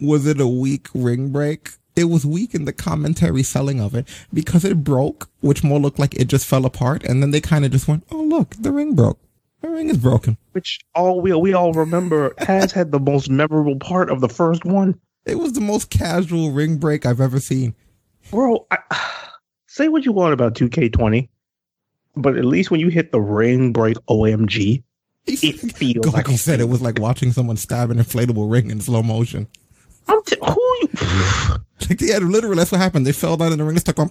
was it a weak ring break, it was weak in the commentary selling of it because it broke, which more looked like it just fell apart, and then they kind of just went, "Oh look, the ring broke. The ring is broken." Which all we we all remember has had the most memorable part of the first one. It was the most casual ring break I've ever seen. bro. I, [sighs] say what you want about 2K20, but at least when you hit the ring break OMG, it feels like Goki said it was like watching someone stab an inflatable ring in slow motion. I'm t- who you? [sighs] Like, yeah, literally, that's what happened. They fell down in the ring and stuck on.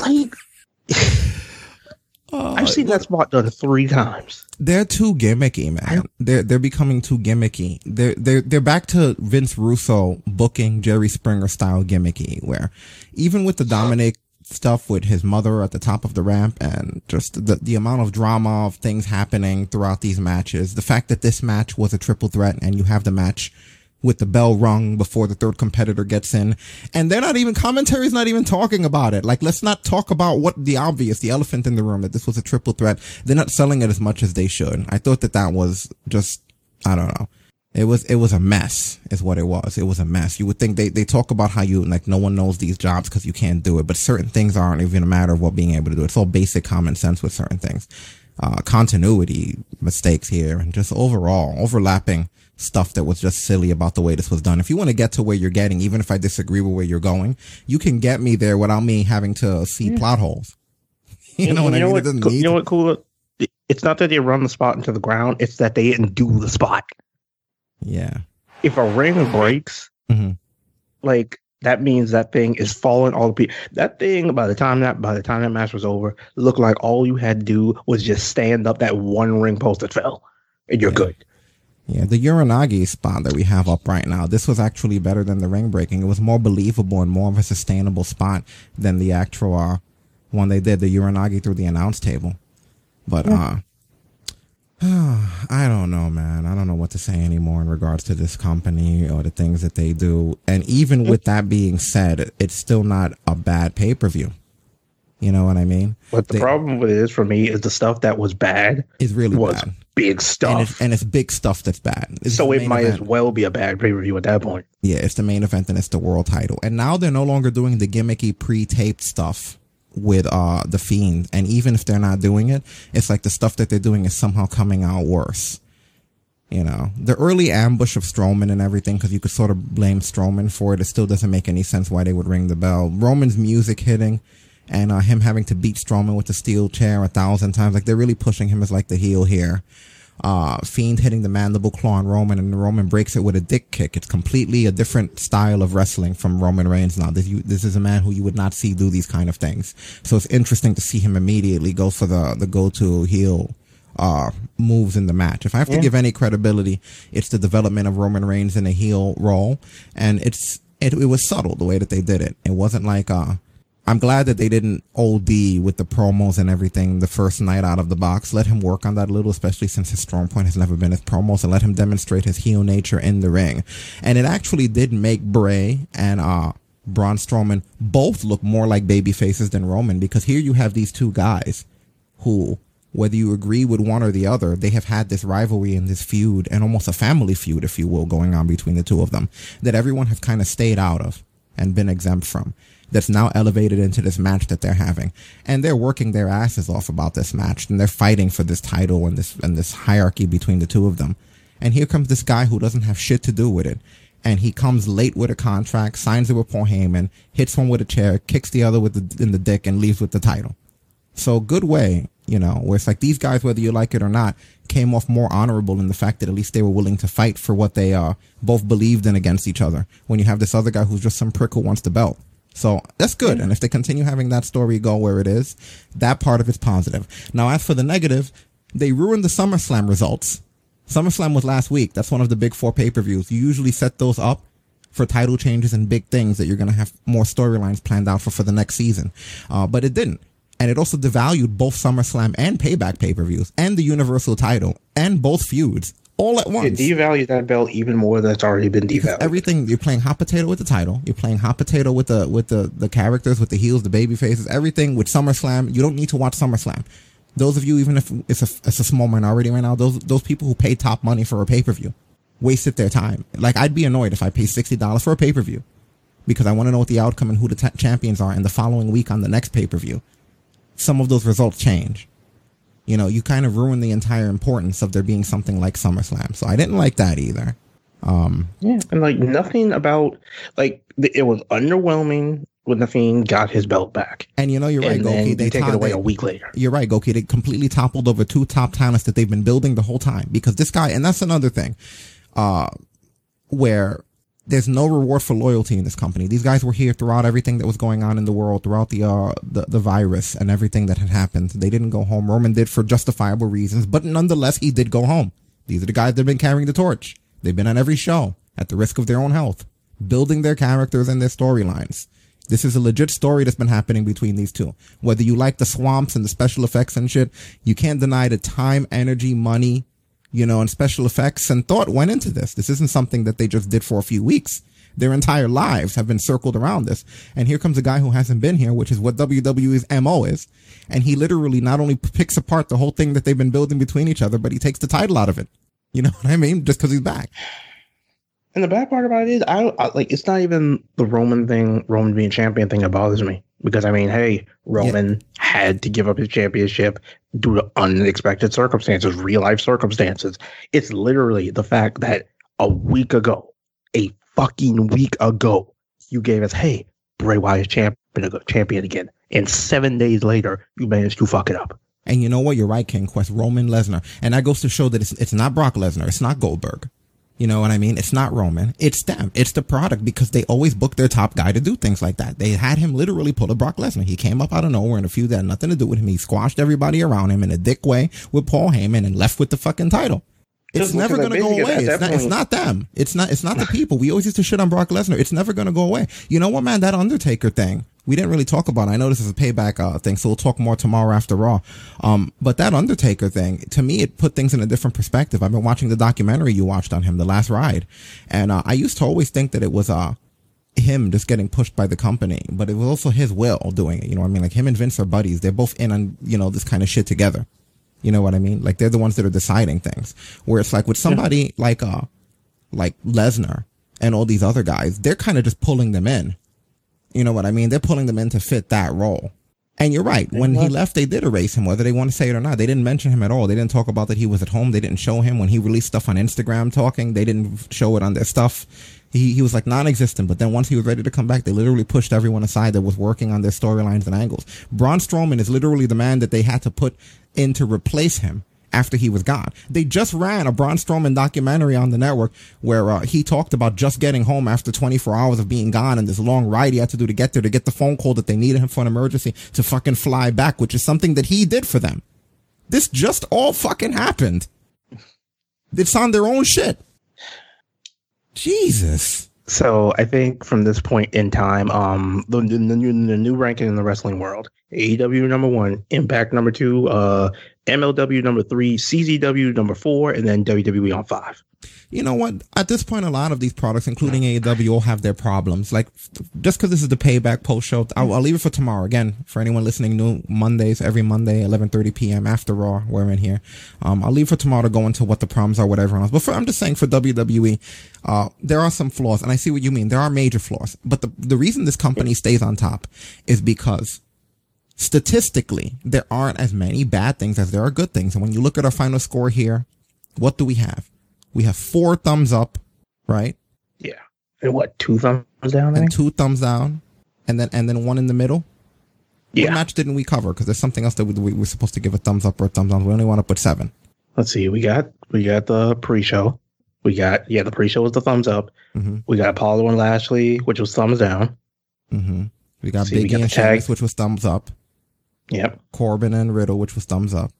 like, I've seen that spot done three times. They're too gimmicky, man. They're they're becoming too gimmicky. They're they're they're back to Vince Russo booking Jerry Springer style gimmicky, where even with the Dominic stuff with his mother at the top of the ramp and just the the amount of drama of things happening throughout these matches, the fact that this match was a triple threat and you have the match with the bell rung before the third competitor gets in. And they're not even, commentary's not even talking about it. Like, let's not talk about what the obvious, the elephant in the room, that this was a triple threat. They're not selling it as much as they should. I thought that that was just, I don't know. It was, it was a mess is what it was. It was a mess. You would think they, they talk about how you, like, no one knows these jobs because you can't do it, but certain things aren't even a matter of what being able to do. It's all basic common sense with certain things. Uh, continuity mistakes here and just overall overlapping stuff that was just silly about the way this was done. If you want to get to where you're getting, even if I disagree with where you're going, you can get me there without me having to see plot holes. [laughs] You know what I mean? It What, doesn't cool- you know what, cool? It's not that they run the spot into the ground; it's that they didn't do the spot. Yeah. If a ring breaks, Mhm. like that means that thing is falling all the people. That thing by the time that by the time that match was over, looked like all you had to do was just stand up that one ring post that fell, and you're good. Yeah, the Uranage spot that we have up right now, this was actually better than the ring breaking. It was more believable and more of a sustainable spot than the actual uh, one they did, the Uranage through the announce table. But uh [sighs] I don't know, man. I don't know what to say anymore in regards to this company or the things that they do. And even with that being said, it's still not a bad pay per view. You know what I mean? But the They- problem with it is for me is the stuff that was bad Is really was bad. big And stuff. it's, and it's big stuff that's bad. It's so it might as well be a bad pay per view at that point. Yeah, it's the main event and it's the world title. And now they're no longer doing the gimmicky pre-taped stuff with uh the fiend. And even if they're not doing it, it's like the stuff that they're doing is somehow coming out worse. You know, the early ambush of Strowman and everything, because you could sort of blame Strowman for it. It still doesn't make any sense why they would ring the bell. Roman's music hitting and uh, him having to beat Strowman with the steel chair a thousand times. Like they're really pushing him as like the heel here uh, Fiend hitting the mandible claw on Roman, and Roman breaks it with a dick kick. It's completely a different style of wrestling from Roman Reigns now. This, you, this is a man who you would not see do these kind of things. So it's interesting to see him immediately go for the, the go-to heel uh, moves in the match. If I have to give any credibility, it's the development of Roman Reigns in a heel role, and it's it, it was subtle the way that they did it. It wasn't like uh, I'm glad that they didn't OD with the promos and everything the first night out of the box. Let him work on that a little, especially since his strong point has never been his promos, and let him demonstrate his heel nature in the ring. And it actually did make Bray and uh Braun Strowman both look more like baby faces than Roman because here you have these two guys who whether you agree with one or the other, they have had this rivalry and this feud and almost a family feud, if you will, going on between the two of them that everyone have kind of stayed out of and been exempt from. That's now elevated into this match that they're having. And they're working their asses off about this match and they're fighting for this title and this, and this hierarchy between the two of them. And here comes this guy who doesn't have shit to do with it. And he comes late with a contract, signs it with Paul Heyman, hits one with a chair, kicks the other with the, in the dick and leaves with the title. So good way, you know, where it's like these guys, whether you like it or not, came off more honorable in the fact that at least they were willing to fight for what they uh both believed in against each other. When you have this other guy who's just some prick who wants the belt. So that's good. And if they continue having that story go where it is, that part of it's positive. Now as for the negative, they ruined the SummerSlam results. SummerSlam was last week. That's one of the big four pay-per-views. You usually set those up for title changes and big things that you're going to have more storylines planned out for for the next season. Uh, but it didn't. And it also devalued both SummerSlam and Payback pay-per-views and the Universal title and both feuds all at It once. devalues that belt even more than it's already been devalued. Everything you're playing hot potato with the title. You're playing hot potato with the with the the characters, with the heels, the baby faces, everything with SummerSlam. You don't need to watch SummerSlam. Those of you, even if it's a it's a small minority right now, those those people who pay top money for a pay per view wasted their time. Like I'd be annoyed if I pay sixty dollars for a pay per view because I want to know what the outcome and who the ta champions are, and the following week on the next pay per view, some of those results change. You know, you kind of ruin the entire importance of there being something like SummerSlam. So I didn't like that either. Um, Yeah, and like nothing about like the, it was underwhelming when the Fiend got his belt back. And you know, you're right, And then Goki. They take it away they- a week later. You're right, Goki. They completely toppled over two top talents that they've been building the whole time. Because this guy, and that's another thing, uh, where there's no reward for loyalty in this company. These guys were here throughout everything that was going on in the world, throughout the uh the, the virus and everything that had happened. They didn't go home. Roman did for justifiable reasons, but nonetheless, he did go home. These are the guys that have been carrying the torch. They've been on every show at the risk of their own health, building their characters and their storylines. This is a legit story that's been happening between these two. Whether you like the swamps and the special effects and shit, you can't deny the time, energy, money, you know, and special effects and thought went into this. This isn't something that they just did for a few weeks. Their entire lives have been circled around this. And here comes a guy who hasn't been here, which is what WWE's MO is. And he literally not only picks apart the whole thing that they've been building between each other, but he takes the title out of it. You know [laughs] what I mean? Just because he's back. And the bad part about it is, I, I like it's not even the Roman thing, Roman being champion thing that bothers me. Because I mean, hey, Roman had to give up his championship due to unexpected circumstances, real life circumstances. It's literally the fact that a week ago, a fucking week ago, you gave us, hey, Bray Wyatt is champion, champion again. And seven days later, you managed to fuck it up. And you know what? You're right, King Quest. Roman Lesnar. And that goes to show that it's, it's not Brock Lesnar. It's not Goldberg. You know what I mean? It's not Roman. It's them. It's the product because they always book their top guy to do things like that. They had him literally pull a Brock Lesnar. He came up out of nowhere in a feud that had nothing to do with him. He squashed everybody around him in a dick way with Paul Heyman and left with the fucking title. It's Just never going to go away. It's not, it's not them. It's not, it's not the people. We always used to shit on Brock Lesnar. It's never going to go away. You know what, man? That Undertaker thing, we didn't really talk about. it. I know this is a payback uh, thing, so we'll talk more tomorrow after Raw. Um, but that Undertaker thing, to me, it put things in a different perspective. I've been watching the documentary you watched on him, The Last Ride, and uh, I used to always think that it was uh him just getting pushed by the company, but it was also his will doing it. You know what I mean? Like him and Vince are buddies. They're both in on you know this kind of shit together. You know what I mean? Like they're the ones that are deciding things. Where it's like with somebody like uh like Lesnar and all these other guys, they're kind of just pulling them in. You know what I mean? They're pulling them in to fit that role. And you're right. When he left, they did erase him, whether they want to say it or not. They didn't mention him at all. They didn't talk about that he was at home. They didn't show him when he released stuff on Instagram talking. They didn't show it on their stuff. He, he was like non-existent. But then once he was ready to come back, they literally pushed everyone aside that was working on their storylines and angles. Braun Strowman is literally the man that they had to put in to replace him after he was gone. They just ran a Braun Strowman documentary on the network where uh, he talked about just getting home after 24 hours of being gone and this long ride he had to do to get there to get the phone call that they needed him for an emergency to fucking fly back, which is something that he did for them. This just all fucking happened. It's on their own shit. Jesus. So I think from this point in time, um, the, the, the, new, the new ranking in the wrestling world: AEW number one, Impact number two, uh, MLW number three, CZW number four, and then WWE on five. you know what? At this point, a lot of these products, including AEW, all have their problems. Like, just because this is the payback post show, I'll, I'll leave it for tomorrow. Again, for anyone listening, new Mondays, every Monday, 11.30 p.m. after Raw, we're in here. Um, I'll leave for tomorrow to go into what the problems are, whatever else. But for, I'm just saying for WWE, uh, there are some flaws, and I see what you mean. There are major flaws. But the, the reason this company stays on top is because statistically, there aren't as many bad things as there are good things. And when you look at our final score here, what do we have? We have four thumbs up, right? Yeah, and what two thumbs down? I And think? two thumbs down, and then and then one in the middle. Yeah. What match didn't we cover? Because there's something else that we, we were supposed to give a thumbs up or a thumbs down. We only want to put seven. Let's see. We got we got the pre-show. We got yeah, the pre-show was the thumbs up. Mm-hmm. We got Apollo and Lashley, which was thumbs down. Mm-hmm. We got See, Biggie and. Sheamus, which was thumbs up. Yep, Corbin and Riddle, which was thumbs up.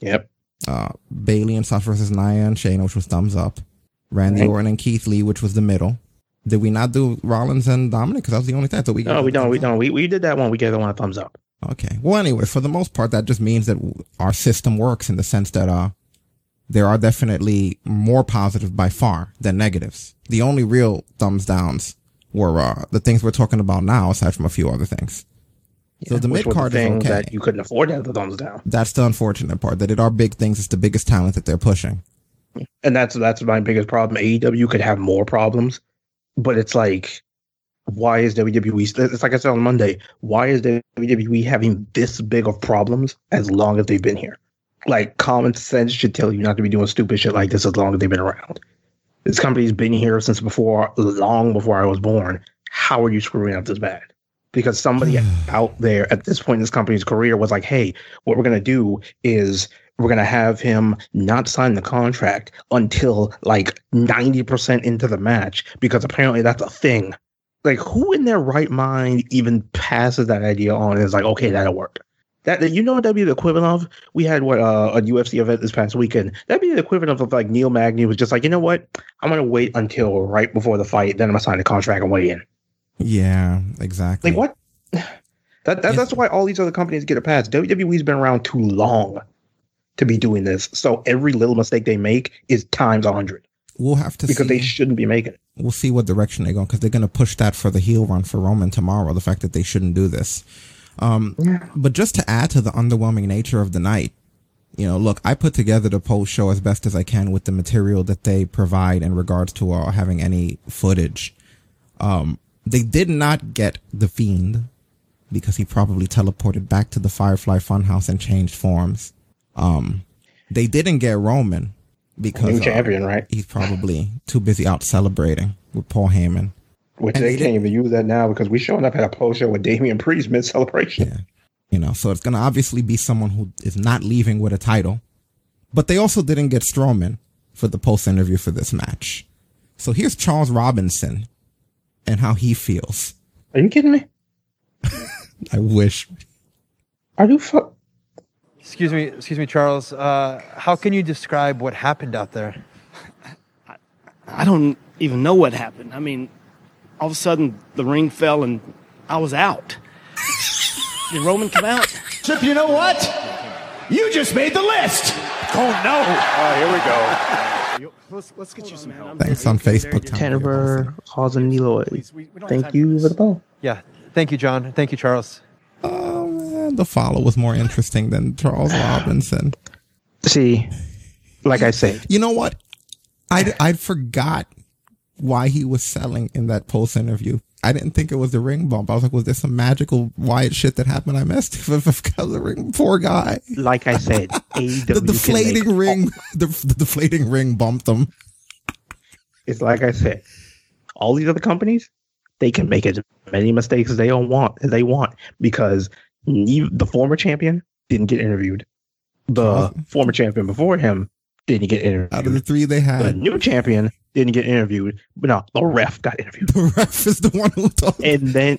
yep. Uh, Bayley and Sasha versus Nia and Shayna, which was thumbs up. Randy Right. Orton and Keith Lee, which was the middle. Did we not do Rollins and Dominik? Because that was the only thing. So we No, we don't. We don't. We we did that one. We gave that one a thumbs up. Okay. Well, anyway, for the most part, that just means that our system works in the sense that uh, there are definitely more positives by far than negatives. The only real thumbs downs were uh, the things we're talking about now, aside from a few other things. So the mid card is okay. that you couldn't afford to have the thumbs down. That's the unfortunate part. That it are big things. It's the biggest talent that they're pushing. And that's that's my biggest problem. AEW could have more problems, but it's like, why is WWE? It's like I said on Monday. Why is WWE having this big of problems as long as they've been here? Like common sense should tell you not to be doing stupid shit like this as long as they've been around. This company's been here since before, long before I was born. How are you screwing up this bad? Because somebody out there at this point in this company's career was like, hey, what we're going to do is we're going to have him not sign the contract until like 90% into the match because apparently that's a thing. Like, who in their right mind even passes that idea on and is like, okay, that'll work? That, that- you know what that'd be the equivalent of? We had what uh, a UFC event this past weekend. That'd be the equivalent of like Neil Magny was just like, you know what? I'm gonna wait until right before the fight, then I'm gonna sign the contract and weigh in. Yeah, exactly. Like what? That, that that's why all these other companies get a pass. WWE's been around too long to be doing this. So every little mistake they make is times a hundred We'll have to because see. they shouldn't be making it. we'll see what direction they go because they're going to push that for the heel run for Roman tomorrow. The fact that they shouldn't do this. Um, but just to add to the underwhelming nature of the night, you know, look, I put together the post show as best as I can with the material that they provide in regards to uh, having any footage. Um, they did not get the fiend because he probably teleported back to the Firefly Funhouse and changed forms. Um, they didn't get Roman because New uh, champion, right? he's probably too busy out celebrating with Paul Heyman. Which And they can't even use that now because we showing up at a post show with Damian Priest mid celebration. Yeah. You know, so it's going to obviously be someone who is not leaving with a title. But they also didn't get Strowman for the post interview for this match. So here's Charles Robinson and how he feels. Are you kidding me? [laughs] I wish. Are you fuck? Excuse me, excuse me, Charles. Uh, how can you describe what happened out there? I don't even know what happened. I mean, all of a sudden the ring fell and I was out. [laughs] Did Roman come out? Chip, you know what? You just made the list. Oh no! Oh, here we go. Let's, let's get you some help. Thanks on Facebook. Tom. Tenor causing Eloy. we don't Thank you for the ball. Yeah. Thank you, John. Thank you, Charles. Oh. The follow was more interesting than Charles [sighs] Robinson. See, like I said, You know what? I I forgot why he was selling in that post interview. I didn't think it was the ring bump. I was like, was this some magical Wyatt shit that happened? I missed because [laughs] the ring. Poor guy. like I said, [laughs] The deflating ring. [laughs] The, the deflating ring bumped them. It's like I said, all these other companies, they can make as many mistakes as they don't want as they want because the former champion didn't get interviewed. The former champion before him didn't get interviewed. Out of the three they had, the new champion didn't get interviewed, but no, the ref got interviewed. the ref is the one who told. And then,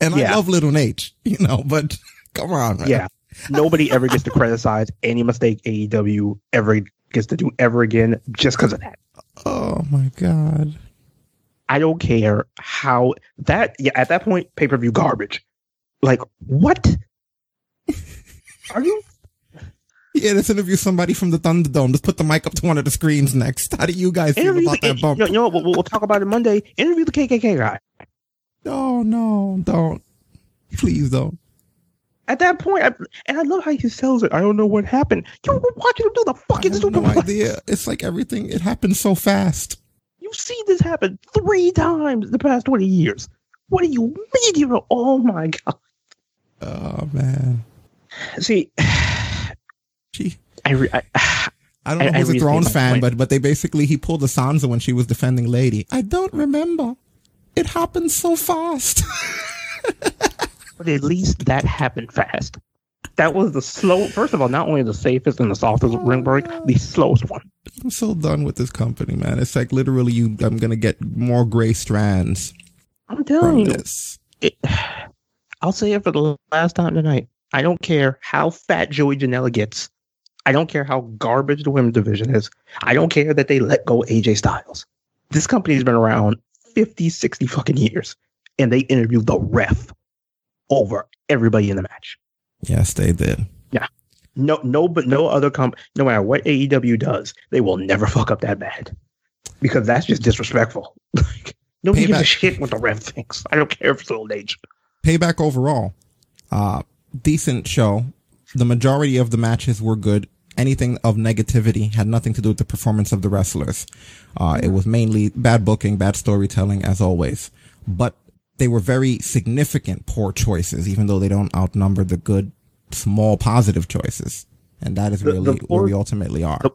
And yeah. I love Little Naitch, you know, but [laughs] come on, man. yeah, nobody ever gets to criticize any mistake AEW ever gets to do ever again just because of that. Oh my god. I don't care how that yeah at that point pay per view garbage. Like what? [laughs] Are you [laughs] Yeah, let's interview somebody from the Thunderdome. Let's put the mic up to one of the screens next. How do you guys feel interview about the, that bump? You know, you know? We'll, we'll talk about it Monday. Interview the KKK guy. No, no, don't. Please don't. At that point, I, and I love how he sells it. I don't know what happened. You were watching him do the I fucking have super. no [laughs] idea. It's like everything. It happened so fast. You've seen this happen three times in the past twenty years. What do you mean? You know? Oh my god. Oh man. See, Gee. I, re- I [sighs] I don't know I- I who's a Thrones fan, point. but but they basically he pulled a Sansa when she was defending Lady. I don't remember. It happened so fast. [laughs] but at least that happened fast. That was the slow. First of all, not only the safest and the softest oh, ring break, the slowest one. I'm so done with this company, man. It's like literally you. I'm gonna get more gray strands I'm telling you. this. it, [sighs] I'll say it for the last time tonight. I don't care how fat Joey Janela gets. I don't care how garbage the women's division is. I don't care that they let go AJ Styles. This company's been around 50, 60 fucking years, and they interviewed the ref over everybody in the match. Yes, they did. Yeah. No, no, but no other comp. No matter what AEW does, they will never fuck up that bad because that's just disrespectful. [laughs] Like nobody gives a shit what the ref thinks. I don't care if it's old age. Payback overall, uh, decent show. The majority of the matches were good. Anything of negativity had nothing to do with the performance of the wrestlers. Uh, it was mainly bad booking, bad storytelling, as always. But they were very significant poor choices, even though they don't outnumber the good, small positive choices. And that is really the where poor- we ultimately are. the-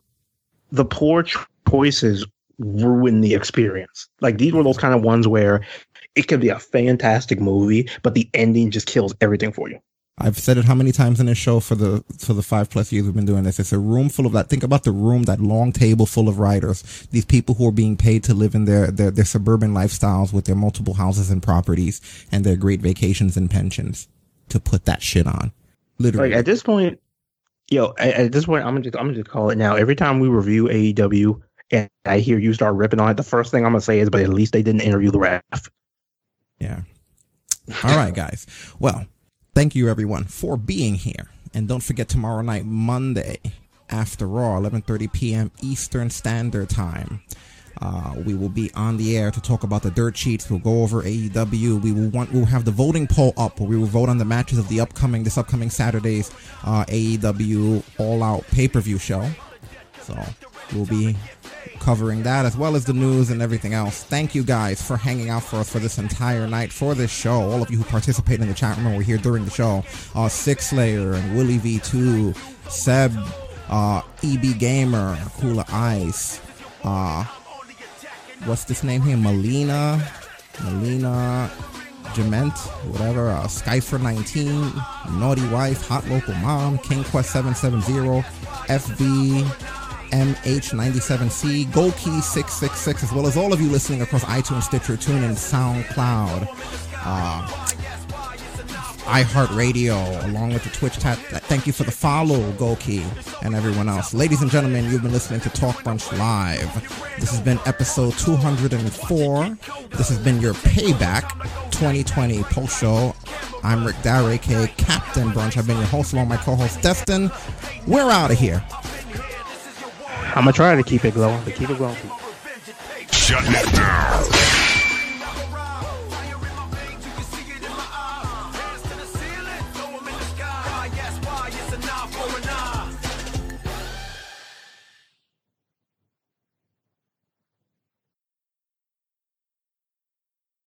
the poor choices ruin the experience. Like these were those kind of ones where it could be a fantastic movie, but the ending just kills everything for you. I've said it how many times in this show for the for the five plus years we've been doing this. It's a room full of that. Think about the room, that long table full of writers. These people who are being paid to live in their their, their suburban lifestyles with their multiple houses and properties and their great vacations and pensions to put that shit on. Literally, Like at this point, yo, at, at this point, I'm gonna just I'm gonna just call it now. Every time we review AEW and I hear you start ripping on it, the first thing I'm gonna say is, but at least they didn't interview the ref. Yeah. All right, guys. Well, thank you everyone for being here, and don't forget tomorrow night, Monday, after Raw, 11:30 p.m. Eastern Standard Time. Uh, we will be on the air to talk about the dirt sheets. We'll go over AEW. We will want. We'll have the voting poll up where we will vote on the matches of the upcoming this upcoming Saturday's uh, AEW All Out pay per view show. So we'll be covering that as well as the news and everything else. Thank you guys for hanging out for us for this entire night for this show. All of you who participate in the chat room were here during the show. Uh, Six Slayer and Willie V2, Seb, uh, EB Gamer, Cooler Ice, uh, what's this name here? Melina, Melina, Jament, whatever, uh, Skyfer 19, Naughty Wife, Hot Local Mom, King Quest 770, FB, MH97C, Gold Key 666, as well as all of you listening across iTunes, Stitcher, TuneIn, SoundCloud, uh, iHeartRadio, along with the Twitch chat. Thank you for the follow, Golkey, and everyone else. Ladies and gentlemen, you've been listening to Talk Bunch Live. This has been episode 204. This has been your Payback 2020 post show. I'm Rick aka Captain Brunch. I've been your host, along with my co-host Destin. We're out of here. I'm gonna try to keep it glowing, but keep it glowing. Shut it down.